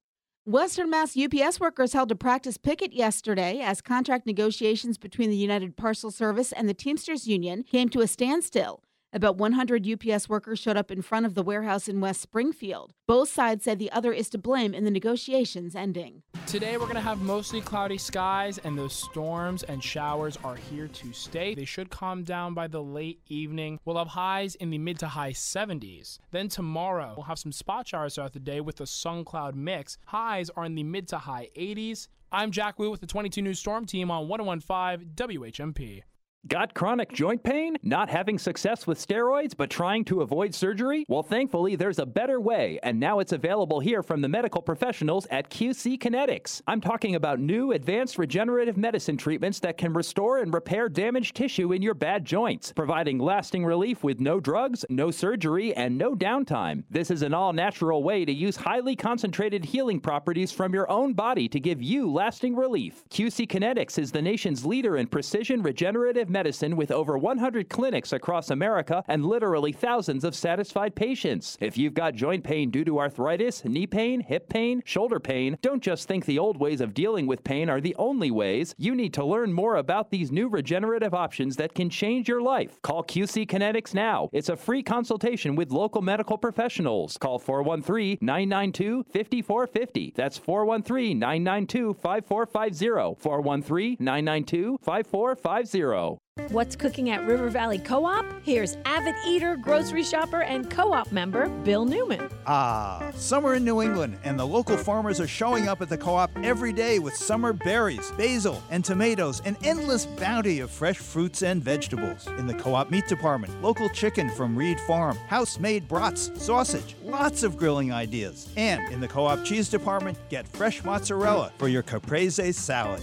Western Mass UPS workers held a practice picket yesterday as contract negotiations between the United Parcel Service and the Teamsters Union came to a standstill. About 100 UPS workers showed up in front of the warehouse in West Springfield. Both sides said the other is to blame in the negotiations ending. Today we're going to have mostly cloudy skies, and those storms and showers are here to stay. They should calm down by the late evening. We'll have highs in the mid to high 70s. Then tomorrow we'll have some spot showers throughout the day with a sun cloud mix. Highs are in the mid to high 80s. I'm Jack Wu with the 22 News Storm Team on 1015 WHMP. Got chronic joint pain? Not having success with steroids, but trying to avoid surgery? Well, thankfully, there's a better way, and now it's available here from the medical professionals at QC Kinetics. I'm talking about new advanced regenerative medicine treatments that can restore and repair damaged tissue in your bad joints, providing lasting relief with no drugs, no surgery, and no downtime. This is an all natural way to use highly concentrated healing properties from your own body to give you lasting relief. QC Kinetics is the nation's leader in precision regenerative medicine with over 100 clinics across America and literally thousands of satisfied patients. If you've got joint pain due to arthritis, knee pain, hip pain, shoulder pain, don't just think the old ways of dealing with pain are the only ways. You need to learn more about these new regenerative options that can change your life. Call QC Kinetics now. It's a free consultation with local medical professionals. Call 413 992 5450. That's 413 992 5450. 413 992 5450. What's cooking at River Valley Co op? Here's avid eater, grocery shopper, and co op member Bill Newman. Ah, summer in New England, and the local farmers are showing up at the co op every day with summer berries, basil, and tomatoes, an endless bounty of fresh fruits and vegetables. In the co op meat department, local chicken from Reed Farm, house made brats, sausage, lots of grilling ideas. And in the co op cheese department, get fresh mozzarella for your caprese salad.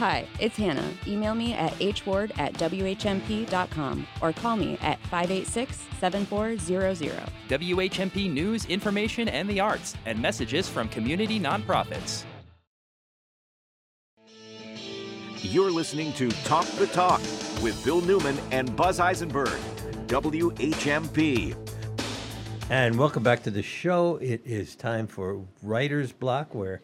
Hi, it's Hannah. Email me at hward at whmp.com or call me at 586 7400. WHMP news, information, and the arts, and messages from community nonprofits. You're listening to Talk the Talk with Bill Newman and Buzz Eisenberg, WHMP. And welcome back to the show. It is time for Writer's Block, where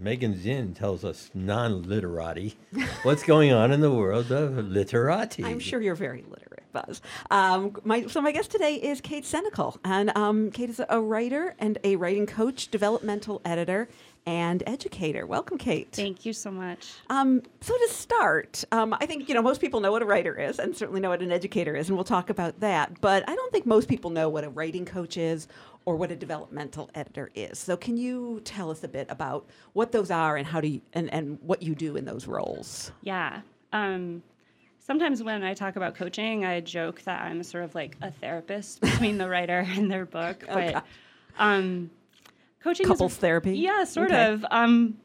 Megan Zinn tells us non literati what's going on in the world of literati. I'm sure you're very literate, Buzz. Um, my, so my guest today is Kate Senecal, and um, Kate is a writer and a writing coach, developmental editor, and educator. Welcome, Kate. Thank you so much. Um, so to start, um, I think you know most people know what a writer is, and certainly know what an educator is, and we'll talk about that. But I don't think most people know what a writing coach is or what a developmental editor is. So can you tell us a bit about what those are and how do you, and, and what you do in those roles? Yeah. Um, sometimes when I talk about coaching, I joke that I'm sort of like a therapist [LAUGHS] between the writer and their book. But Okay. um, coaching Couples is, therapy? Yeah, sort Okay. of. Um,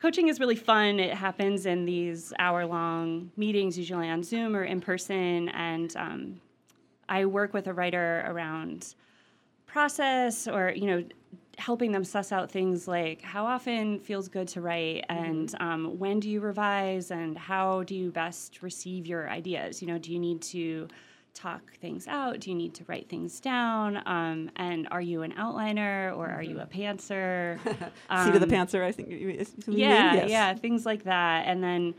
coaching is really fun. It happens in these hour-long meetings, usually on Zoom or in person, and um, I work with a writer around process or you know helping them suss out things like how often feels good to write and um, when do you revise and how do you best receive your ideas you know do you need to talk things out do you need to write things down um, and are you an outliner or are you a pantser Seat of the Um, pantser, I think. you- is- you mean? yeah, Yes. yeah, things like that. And then,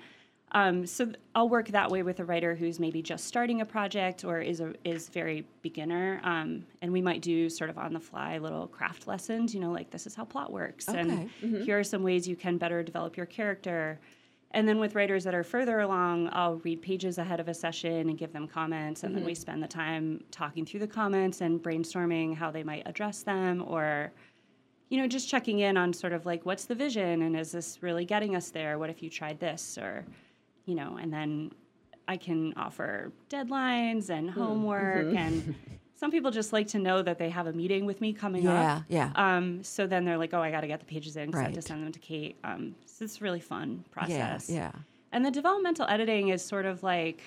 um, so I'll work that way with a writer who's maybe just starting a project or is a is very beginner. Um, and we might do sort of on the fly little craft lessons. You know, like this is how plot works, Okay. and Mhm. here are some ways you can better develop your character. And then with writers that are further along, I'll read pages ahead of a session and give them comments, and then Mhm. we spend the time talking through the comments and brainstorming how they might address them or you know, just checking in on sort of like what's the vision and is this really getting us there? What if you tried this? Or, you know, and then I can offer deadlines and homework mhm. and [LAUGHS] some people just like to know that they have a meeting with me coming Yeah, up. yeah. Um, so then they're like, oh, I got to get the pages in because I have to send them to Kate. Um, so it's a really fun process. yeah. yeah. And the developmental editing is sort of like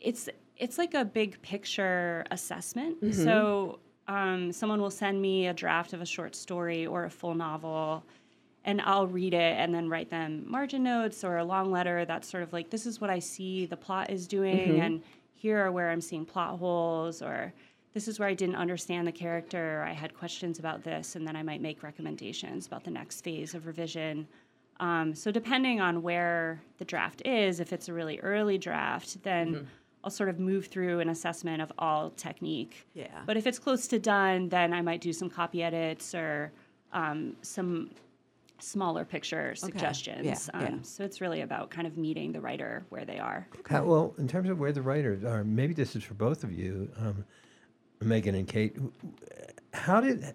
it's it's like a big picture assessment. Mhm. So um, someone will send me a draft of a short story or a full novel, and I'll read it and then write them margin notes or a long letter that's sort of like, this is what I see the plot is doing, Mhm. and here are where I'm seeing plot holes, or this is where I didn't understand the character, or I had questions about this, and then I might make recommendations about the next phase of revision. Um, so depending on where the draft is, if it's a really early draft, then Mhm. I'll sort of move through an assessment of all technique. Yeah. But if it's close to done, then I might do some copy edits or um, some smaller picture suggestions. Yeah, um, yeah. So it's really about kind of meeting the writer where they are. How, well, in terms of where the writers are, maybe this is for both of you, um, Megan and Kate. How did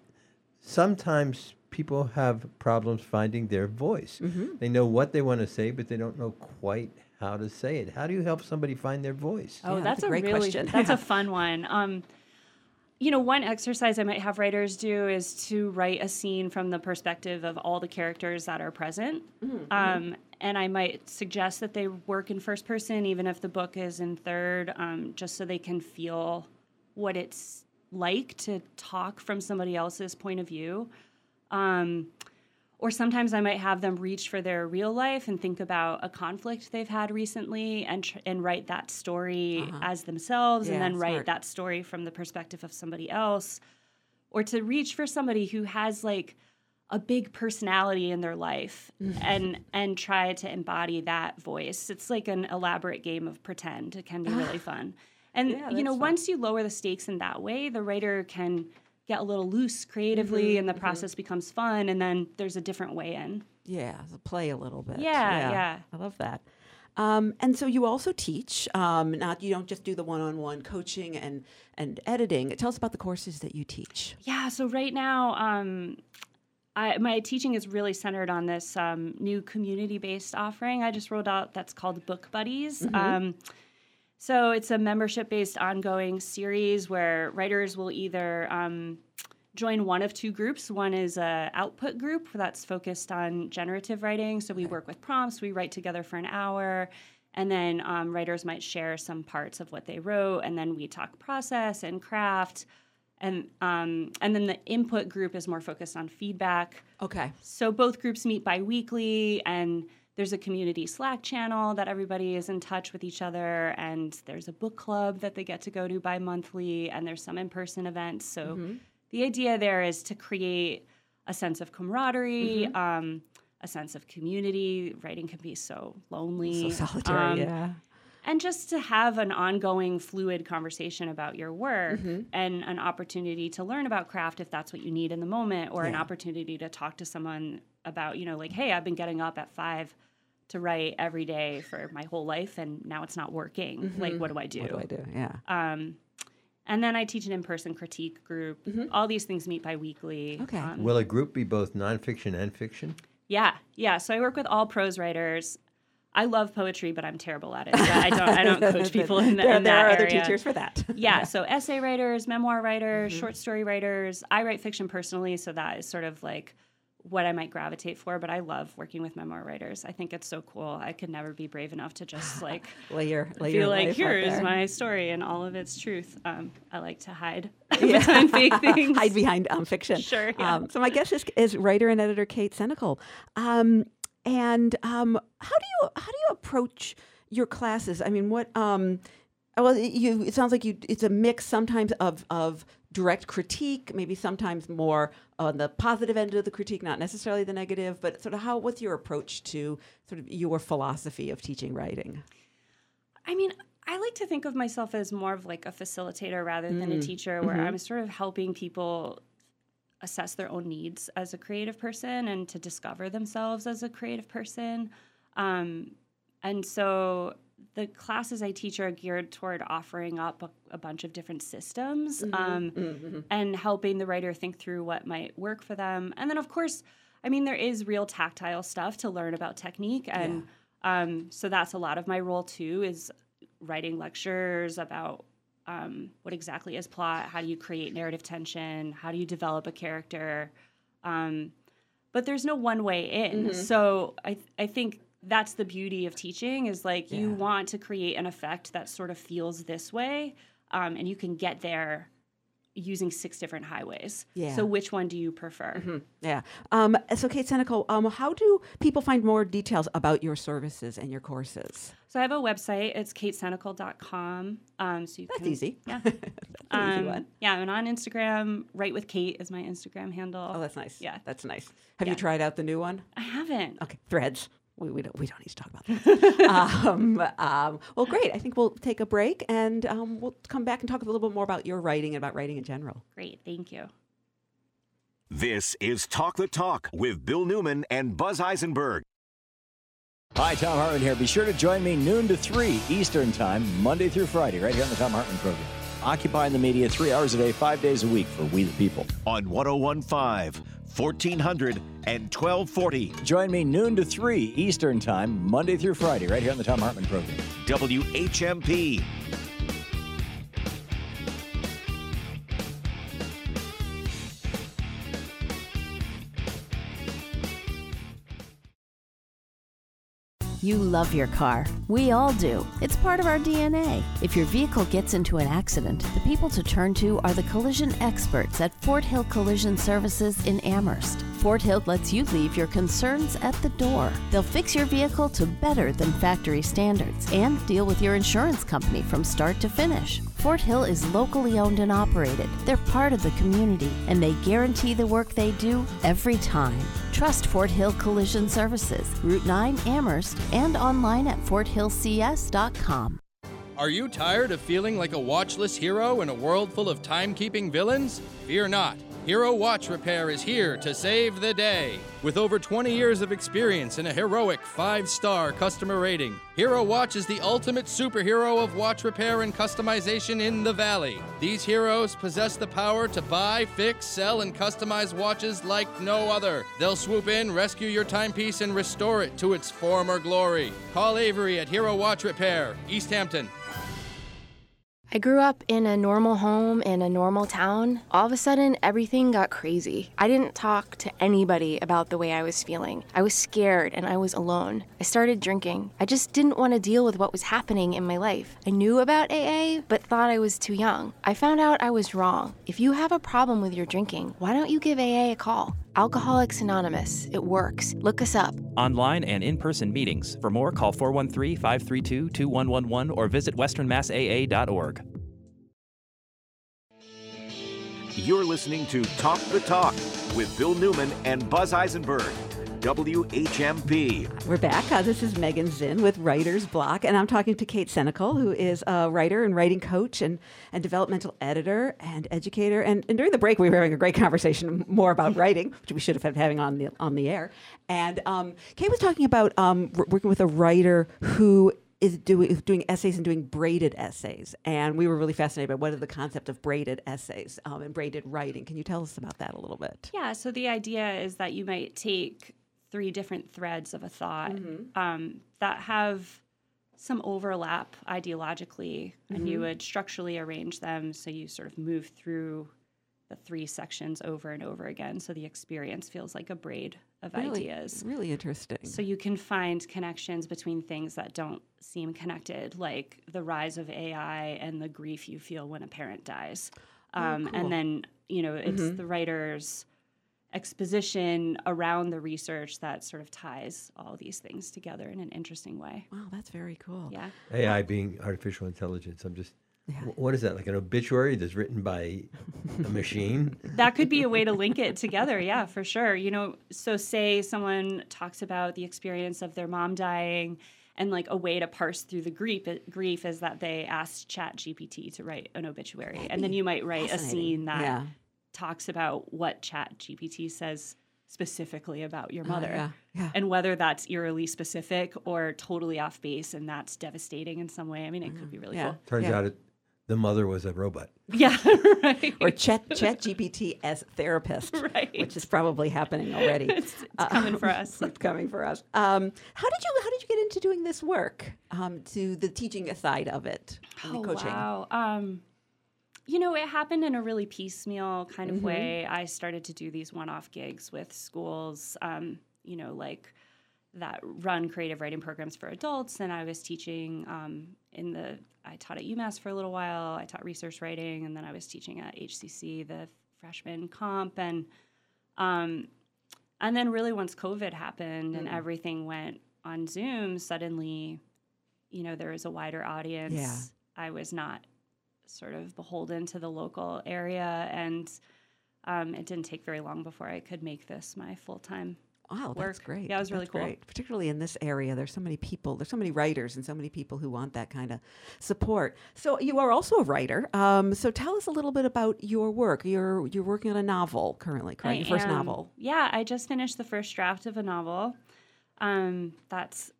sometimes people have problems finding their voice? Mhm. They know what they want to say, but they don't know quite how to say it. How do you help somebody find their voice? Oh, Yeah, that's, that's a a, great really question. that's a [LAUGHS] fun one. Um, you know, one exercise I might have writers do is to write a scene from the perspective of all the characters that are present. Mm-hmm. Um, and I might suggest that they work in first person, even if the book is in third, um, just so they can feel what it's like to talk from somebody else's point of view. Um, or sometimes I might have them reach for their real life and think about a conflict they've had recently and tr- and write that story Uh-huh. as themselves and Yeah, then write smart. that story from the perspective of somebody else. Or to reach for somebody who has like a big personality in their life and and try to embody that voice. It's like an elaborate game of pretend. It can be really fun. And Yeah, you know, fun. once you lower the stakes in that way, the writer can get a little loose creatively Mhm, and the mhm. process becomes fun and then there's a different way in. Yeah, play a little bit. Yeah, yeah. I love that. Um, and so you also teach. Um, not you don't just do the one-on-one coaching and and editing. Tell us about the courses that you teach. Yeah, so right now, um, I, my teaching is really centered on this um, new community based offering I just rolled out that's called Book Buddies. Mhm. So it's a membership based ongoing series where writers will either um, join one of two groups. One is a output group that's focused on generative writing. So we work with prompts, we write together for an hour, and then um, writers might share some parts of what they wrote, and then we talk process and craft. And um, and then the input group is more focused on feedback. Okay. So both groups meet bi-weekly and there's a community Slack channel that everybody is in touch with each other and there's a book club that they get to go to bi-monthly and there's some in-person events. So Mhm. the idea there is to create a sense of camaraderie, Mhm. um, a sense of community. Writing can be so lonely. So solitary. Um, yeah. and just to have an ongoing fluid conversation about your work Mhm. and an opportunity to learn about craft if that's what you need in the moment or an opportunity to talk to someone about you know like hey i've been getting up at five to write every day for my whole life and now it's not working like Mhm. what do i do What do I do? Yeah. um, and then i teach an in-person critique group all these things meet bi-weekly Okay. um, Will a group be both nonfiction and fiction? yeah, yeah. So I work with all prose writers. I love poetry, but I'm terrible at it. So I don't. I don't [LAUGHS] coach people in, the, There- in there that are other area. teachers for that. [LAUGHS] yeah. So essay writers, memoir writers, Mhm. short story writers. I write fiction personally, so that is sort of like what I might gravitate for. But I love working with memoir writers. I think it's so cool. I could never be brave enough to just [LAUGHS] like Lay your lay feel like here is my story and all of its truth. Um, I like to hide [LAUGHS] [LAUGHS] behind fake things. Hide behind um, fiction. Sure, yeah. Um, so my guest is, is writer and editor Kate Senecal. Um, and um, how do you how do you approach your classes? I mean, what? Um, well, you it sounds like you it's a mix sometimes of of direct critique, maybe sometimes more on the positive end of the critique, not necessarily the negative. But sort of how what's your approach to sort of your philosophy of teaching writing? I mean, I like to think of myself as more of like a facilitator rather than a Mm. teacher, where Mhm. I'm sort of helping people assess their own needs as a creative person and to discover themselves as a creative person. Um, and so the classes I teach are geared toward offering up a, a bunch of different systems Mhm. um, Mhm. and helping the writer think through what might work for them. And then, of course, I mean, there is real tactile stuff to learn about technique. And um, so that's a lot of my role too is writing lectures about um, what exactly is plot, how do you create narrative tension, how do you develop a character. Um, but there's no one way in. Mhm. So I, I think that's the beauty of teaching is like you want to create an effect that sort of feels this way, um, and you can get there using six different highways. Yeah. So which one do you prefer? Mhm. Yeah. Um, so, Kate Senecal, um, how do people find more details about your services and your courses? So I have a website. It's katesenecal.com. Um, so you That's can, easy. Yeah. [LAUGHS] an easy Um, one. Yeah, and on Instagram, right with Kate is my Instagram handle. Oh, that's nice. Yeah. That's nice. Have Yeah. you tried out the new one? I haven't. Okay, threads. We, we, don't, we don't need to talk about that. [LAUGHS] um, um, well, great. I think we'll take a break and um, we'll come back and talk a little bit more about your writing and about writing in general. Great. Thank you. This is Talk the Talk with Bill Newman and Buzz Eisenberg. Hi, Thom Hartmann here. Be sure to join me noon to 3 Eastern Time, Monday through Friday, right here on the Thom Hartmann program. Occupying the media three hours a day, five days a week for We the People. On 1015, 1400, and 1240. Join me noon to 3 Eastern Time, Monday through Friday, right here on the Thom Hartmann program. WHMP. You love your car. We all do. It's part of our DNA. If your vehicle gets into an accident, the people to turn to are the collision experts at Fort Hill Collision Services in Amherst. Fort Hill lets you leave your concerns at the door. They'll fix your vehicle to better than factory standards and deal with your insurance company from start to finish. Fort Hill is locally owned and operated. They're part of the community and they guarantee the work they do every time. Trust Fort Hill Collision Services, Route 9 Amherst, and online at forthillcs.com. Are you tired of feeling like a watchless hero in a world full of timekeeping villains? Fear not. Hero Watch Repair is here to save the day. With over 20 years of experience and a heroic five star customer rating, Hero Watch is the ultimate superhero of watch repair and customization in the Valley. These heroes possess the power to buy, fix, sell, and customize watches like no other. They'll swoop in, rescue your timepiece, and restore it to its former glory. Call Avery at Hero Watch Repair, Easthampton. I grew up in a normal home in a normal town. All of a sudden, everything got crazy. I didn't talk to anybody about the way I was feeling. I was scared and I was alone. I started drinking. I just didn't want to deal with what was happening in my life. I knew about AA, but thought I was too young. I found out I was wrong. If you have a problem with your drinking, why don't you give AA a call? Alcoholics Anonymous. It works. Look us up. Online and in person meetings. For more, call 413 532 2111 or visit westernmassaa.org. You're listening to Talk the Talk with Bill Newman and Buzz Eisenberg. WHMP. We're back. Uh, this is Megan Zinn with Writer's Block, and I'm talking to Kate Senecal, who is a writer and writing coach and, and developmental editor and educator. And, and during the break, we were having a great conversation more about [LAUGHS] writing, which we should have been having on the on the air. And um, Kate was talking about um, w- working with a writer who is doing doing essays and doing braided essays. And we were really fascinated by what is the concept of braided essays um, and braided writing. Can you tell us about that a little bit? Yeah, so the idea is that you might take three different threads of a thought Mhm. um, that have some overlap ideologically, and you Mhm. would structurally arrange them so you sort of move through the three sections over and over again, so the experience feels like a braid of Really- ideas. Really interesting. So you can find connections between things that don't seem connected, like the rise of AI and the grief you feel when a parent dies. Oh, Um, cool. And then, you know, it's Mhm. the writer's exposition around the research that sort of ties all these things together in an interesting way. Wow, that's very cool. Yeah. AI being artificial intelligence. I'm just, wh- what is that? Like an obituary that's written by a machine? [LAUGHS] that could be a way to link it together yeah for sure you know so say someone talks about the experience of their mom dying and like a way to parse through the grief grief is that they asked chat gpt to write an obituary and then you might write a scene that Yeah. Talks about what chat gpt says specifically about your Oh, mother yeah, yeah. and whether that's eerily specific or totally off base and that's devastating in some way i mean it could be really Yeah. cool Turns out it, the mother was a robot. [LAUGHS] yeah right or chat chat GPT as therapist, [LAUGHS] right. which is probably happening already. [LAUGHS] it's, it's coming for us it's coming for us. Um, how did you how did you get into doing this work? Um, to the teaching side of it, and the Oh, coaching. wow. Um, you know, it happened in a really piecemeal kind of Mhm. way. I started to do these one off gigs with schools, um, you know, like that run creative writing programs for adults, and I was teaching um, in the. I taught at UMass for a little while. I taught research writing, and then I was teaching at HCC the freshman comp, and um, and then really once COVID happened and Mm. everything went on Zoom, suddenly, you know, there was a wider audience. Yeah. I was not sort of beholden to the local area, and um, it didn't take very long before I could make this my full time. Wow, that's great. Yeah, it was really That's cool. great. Particularly in this area, there's so many people, there's so many writers, and so many people who want that kind of support. So you are also a writer. Um, so tell us a little bit about your work. You're you're working on a novel currently, correct? I your first am- novel. Yeah, I just finished the first draft of a novel. Um, that's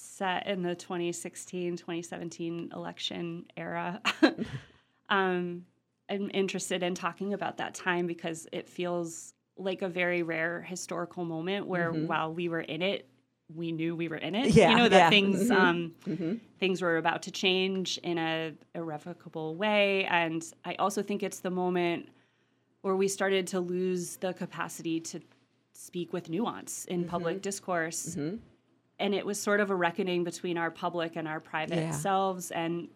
set in the 2016 2017 election era. [LAUGHS] um, I'm interested in talking about that time because it feels like a very rare historical moment where Mhm. while we were in it, we knew we were in it. Yeah, you know that yeah. things Mhm. um, Mhm. things were about to change in a irrevocable way, and I also think it's the moment where we started to lose the capacity to speak with nuance in public Mhm. discourse. Mm-hmm. And it was sort of a reckoning between our public and our private Yeah. selves. And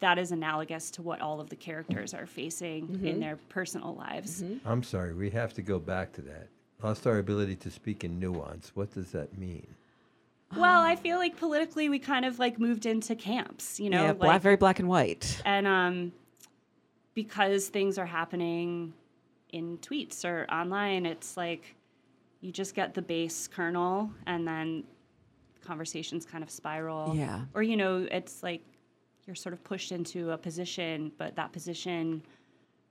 that is analogous to what all of the characters are facing Mm-hmm. in their personal lives. I'm sorry, we have to go back to that. Lost our ability to speak in nuance. What does that mean? Well, I feel like politically we kind of like moved into camps, you know, yeah, like, black, very black and white. and um, because things are happening in tweets or online, it's like you just get the base kernel and then conversations kind of spiral. Yeah. Or, you know, it's like you're sort of pushed into a position, but that position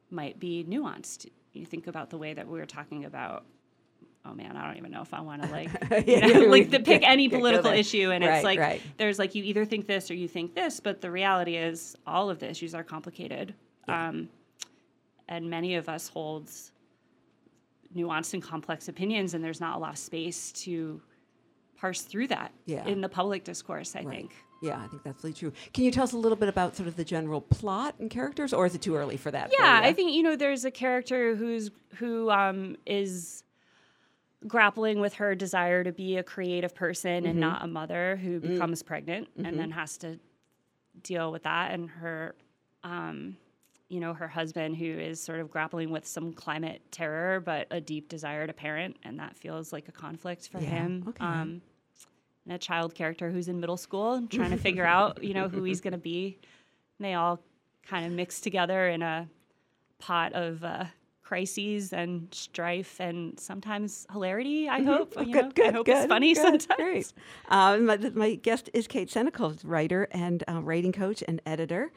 might be nuanced. You think about the way that we were talking about. Oh man, I don't even know if I want [LAUGHS] to like, Yeah, you know, we like the pick any political issue, and Right, it's like right. there's like you either think this or you think this, but the reality is all of the issues are complicated, um, and many of us hold nuanced and complex opinions, and there's not a lot of space to parse through that Yeah. in the public discourse. I Right. think. Yeah, I think that's really true. Can you tell us a little bit about sort of the general plot and characters, or is it too early for that? Yeah, you? I think you know there's a character who's who um, is grappling with her desire to be a creative person and Mhm. not a mother who Mm. becomes pregnant Mhm. and then has to deal with that and her um, you know her husband who is sort of grappling with some climate terror but a deep desire to parent and that feels like a conflict for Yeah, him okay. um, and a child character who's in middle school trying to figure out [LAUGHS] you know who he's going to be and they all kind of mix together in a pot of uh, crises and strife and sometimes hilarity. I Mhm. hope. Oh, you good, know? good, I hope good, it's funny good, sometimes. Great. Um, my, my guest is Kate Senecal, writer and uh, writing coach and editor.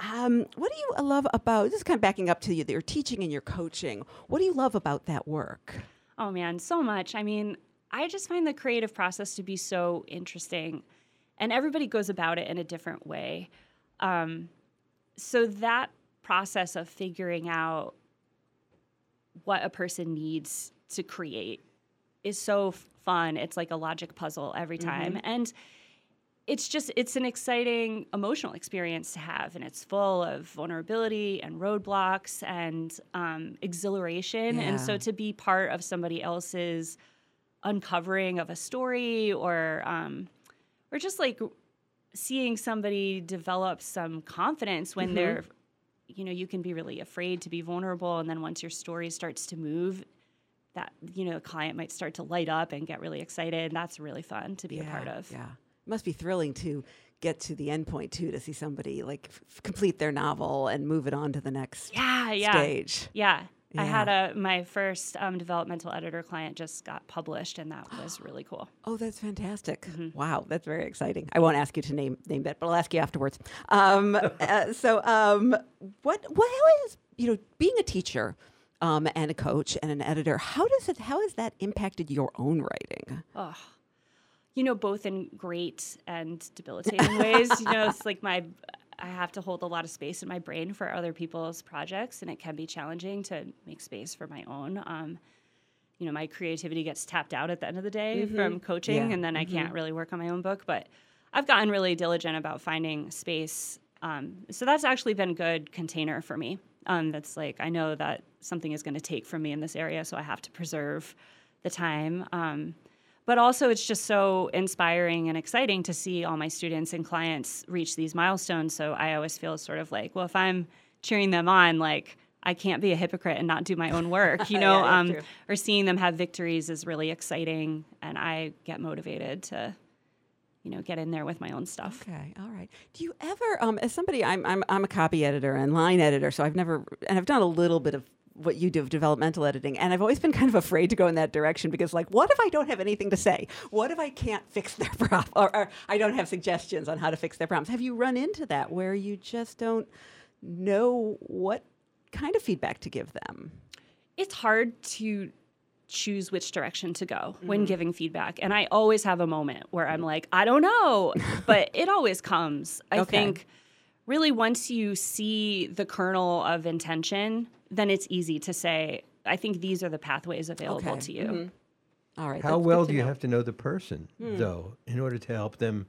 Um, what do you love about this? Is kind of backing up to you. Your teaching and your coaching. What do you love about that work? Oh man, so much. I mean, I just find the creative process to be so interesting, and everybody goes about it in a different way. Um, so that process of figuring out what a person needs to create is so fun. It's like a logic puzzle every time, Mhm. and it's just it's an exciting emotional experience to have and it's full of vulnerability and roadblocks and um, exhilaration and so to be part of somebody else's uncovering of a story or um, or just like seeing somebody develop some confidence when Mhm. they're you know you can be really afraid to be vulnerable and then once your story starts to move that you know the client might start to light up and get really excited and that's really fun to be a part of Yeah, it must be thrilling to get to the end point too to see somebody like f- complete their novel and move it on to the next yeah yeah stage. yeah I had a my first um, developmental editor client just got published, and that was [GASPS] really cool. Oh, that's fantastic! Mm-hmm. Wow, that's very exciting. I won't ask you to name name that, but I'll ask you afterwards. Um, [LAUGHS] uh, so, um, what what how is you know being a teacher um, and a coach and an editor? How does it how has that impacted your own writing? Oh, you know, both in great and [LAUGHS] debilitating ways. You know, it's like my I have to hold a lot of space in my brain for other people's projects, and it can be challenging to make space for my own. Um, you know, my creativity gets tapped out at the end of the day Mhm. from coaching, Yeah. and then I can't really work on my own book. But I've gotten really diligent about finding space. Um, so that's actually been good container for me. Um, that's like I know that something is going to take from me in this area, so I have to preserve the time. But also it's just so inspiring and exciting to see all my students and clients reach these milestones. So I always feel sort of like, well, if I'm cheering them on, like I can't be a hypocrite and not do my own work, [LAUGHS] you know. Yeah, um, or seeing them have victories is really exciting, and I get motivated to, you know, get in there with my own stuff. Okay, all right. Do you ever, um, as somebody, I'm, I'm I'm a copy editor and line editor, so I've never, and I've done a little bit of what you do of developmental editing, and I've always been kind of afraid to go in that direction because, like, what if I don't have anything to say? What if I can't fix their [LAUGHS] problem, or, or I don't have suggestions on how to fix their problems? Have you run into that where you just don't know what kind of feedback to give them? it's hard to choose which direction to go when Mhm. giving feedback. And I always have a moment where I'm like, I don't know, [LAUGHS] but it always comes. I Okay. think really once you see the kernel of intention, then it's easy to say, I think these are the pathways available Okay. to you. Mhm. All right. How well do you know. have to know the person, Hmm. though, in order to help them,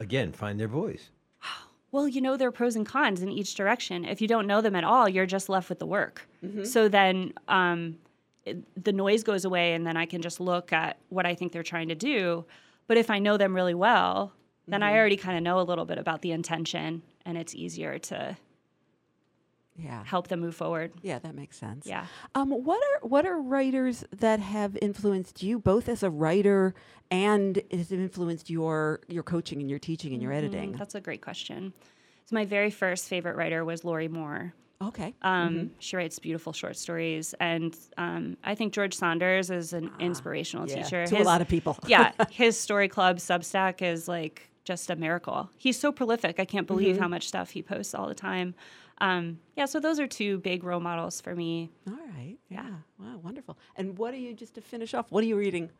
again, find their voice? [GASPS] Well, you know, there are pros and cons in each direction. If you don't know them at all, you're just left with the work. Mhm. So then um, it, the noise goes away, and then I can just look at what I think they're trying to do. But if I know them really well, then I Mhm. already kind of know a little bit about the intention, and it's easier to yeah. help them move forward. Yeah, that makes sense. Yeah. Um, what are what are writers that have influenced you both as a writer and has influenced your your coaching and your teaching and your Mhm, editing? That's a great question. So my very first favorite writer was Lorrie Moore. Okay. Um, Mhm. She writes beautiful short stories, and um, I think George Saunders is an inspirational Ah, yeah, teacher. to a lot of people. [LAUGHS] yeah, [LAUGHS] his story club Substack is like just a miracle. He's so prolific. I can't believe Mhm. how much stuff he posts all the time. Um, yeah, so those are two big role models for me. All right. Yeah. Wow. Wonderful. And what are you just to finish off? What are you reading?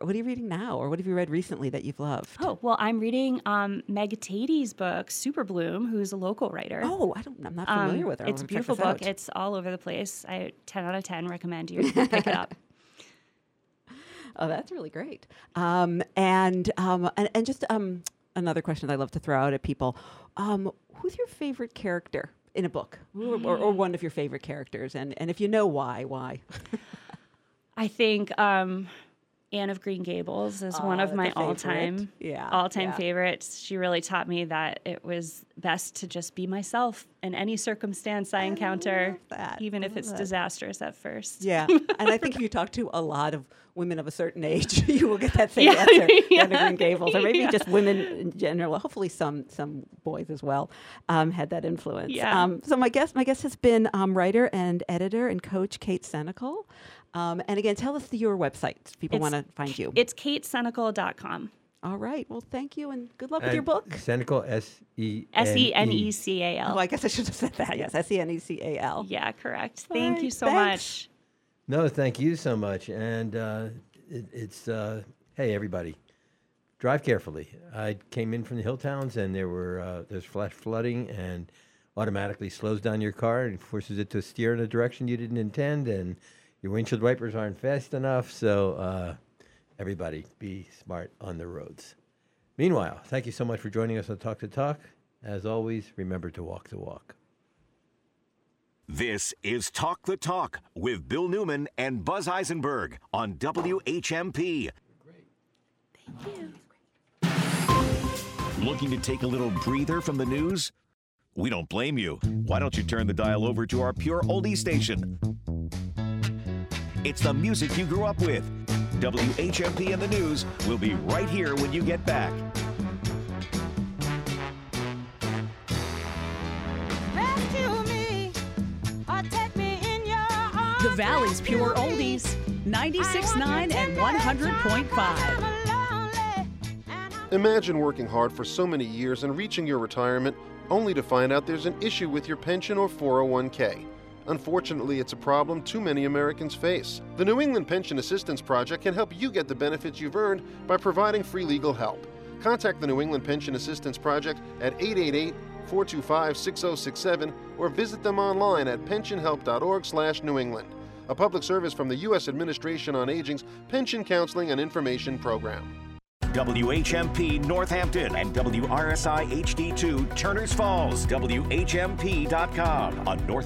What are you reading now, or what have you read recently that you've loved? Oh well, I'm reading um, Meg Tady's book Super Bloom, who's a local writer. Oh, I don't. I'm not familiar Um, with her. It's a I'm gonna check beautiful book. out. It's all over the place. I ten out of ten recommend you [LAUGHS] pick it up. Oh, that's really great. Um, and, um, and and just um, another question that I love to throw out at people: um, Who's your favorite character in a book, or, or one of your favorite characters? And and if you know why, why? [LAUGHS] I think um, Anne of Green Gables is one Oh, of my all-time Yeah, all-time yeah. favorites. She really taught me that it was best to just be myself in any circumstance I, encounter, even if it's that. disastrous at first. Yeah, [LAUGHS] and I think if you talk to a lot of women of a certain age, [LAUGHS] you will get that same Yeah, answer. yeah, Anne of [LAUGHS] Green Gables, or maybe just women in general. Hopefully, some some boys as well um, had that influence. Yeah. Um, so my guest, my guest has been um, writer and editor and coach Kate Senecal. Um, and again, tell us your website. if People want to find you. It's katesenecal.com. All right. Well, thank you, and good luck with your book. Senecal, S E S E N E C A L. Oh, I guess I should have said that. Yes, S E N E C A L. Yeah, correct. All Thank right, you so thanks. much. No, thank you so much. And uh, it, it's, uh, hey, everybody, drive carefully. I came in from the hill towns and there were uh, there's flash flooding and automatically slows down your car and forces it to steer in a direction you didn't intend. And your windshield wipers aren't fast enough. So, uh, everybody, be smart on the roads. Meanwhile, thank you so much for joining us on Talk to Talk. As always, remember to walk the walk. This is Talk the Talk with Bill Newman and Buzz Eisenberg on WHMP. Thank you. Looking to take a little breather from the news? We don't blame you. Why don't you turn the dial over to our pure oldie station? It's the music you grew up with. WHMP and the news will be right here when you get back. The Valley's Pure Oldies, 96.9 and 100.5. Imagine working hard for so many years and reaching your retirement only to find out there's an issue with your pension or 401k. Unfortunately, it's a problem too many Americans face. The New England Pension Assistance Project can help you get the benefits you've earned by providing free legal help. Contact the New England Pension Assistance Project at 888 425 6067 or visit them online at pensionhelp.org/new England. A public service from the U.S. Administration on Aging's Pension Counseling and Information Program. WHMP Northampton and WRSI HD2 Turners Falls. WHMP.com on North.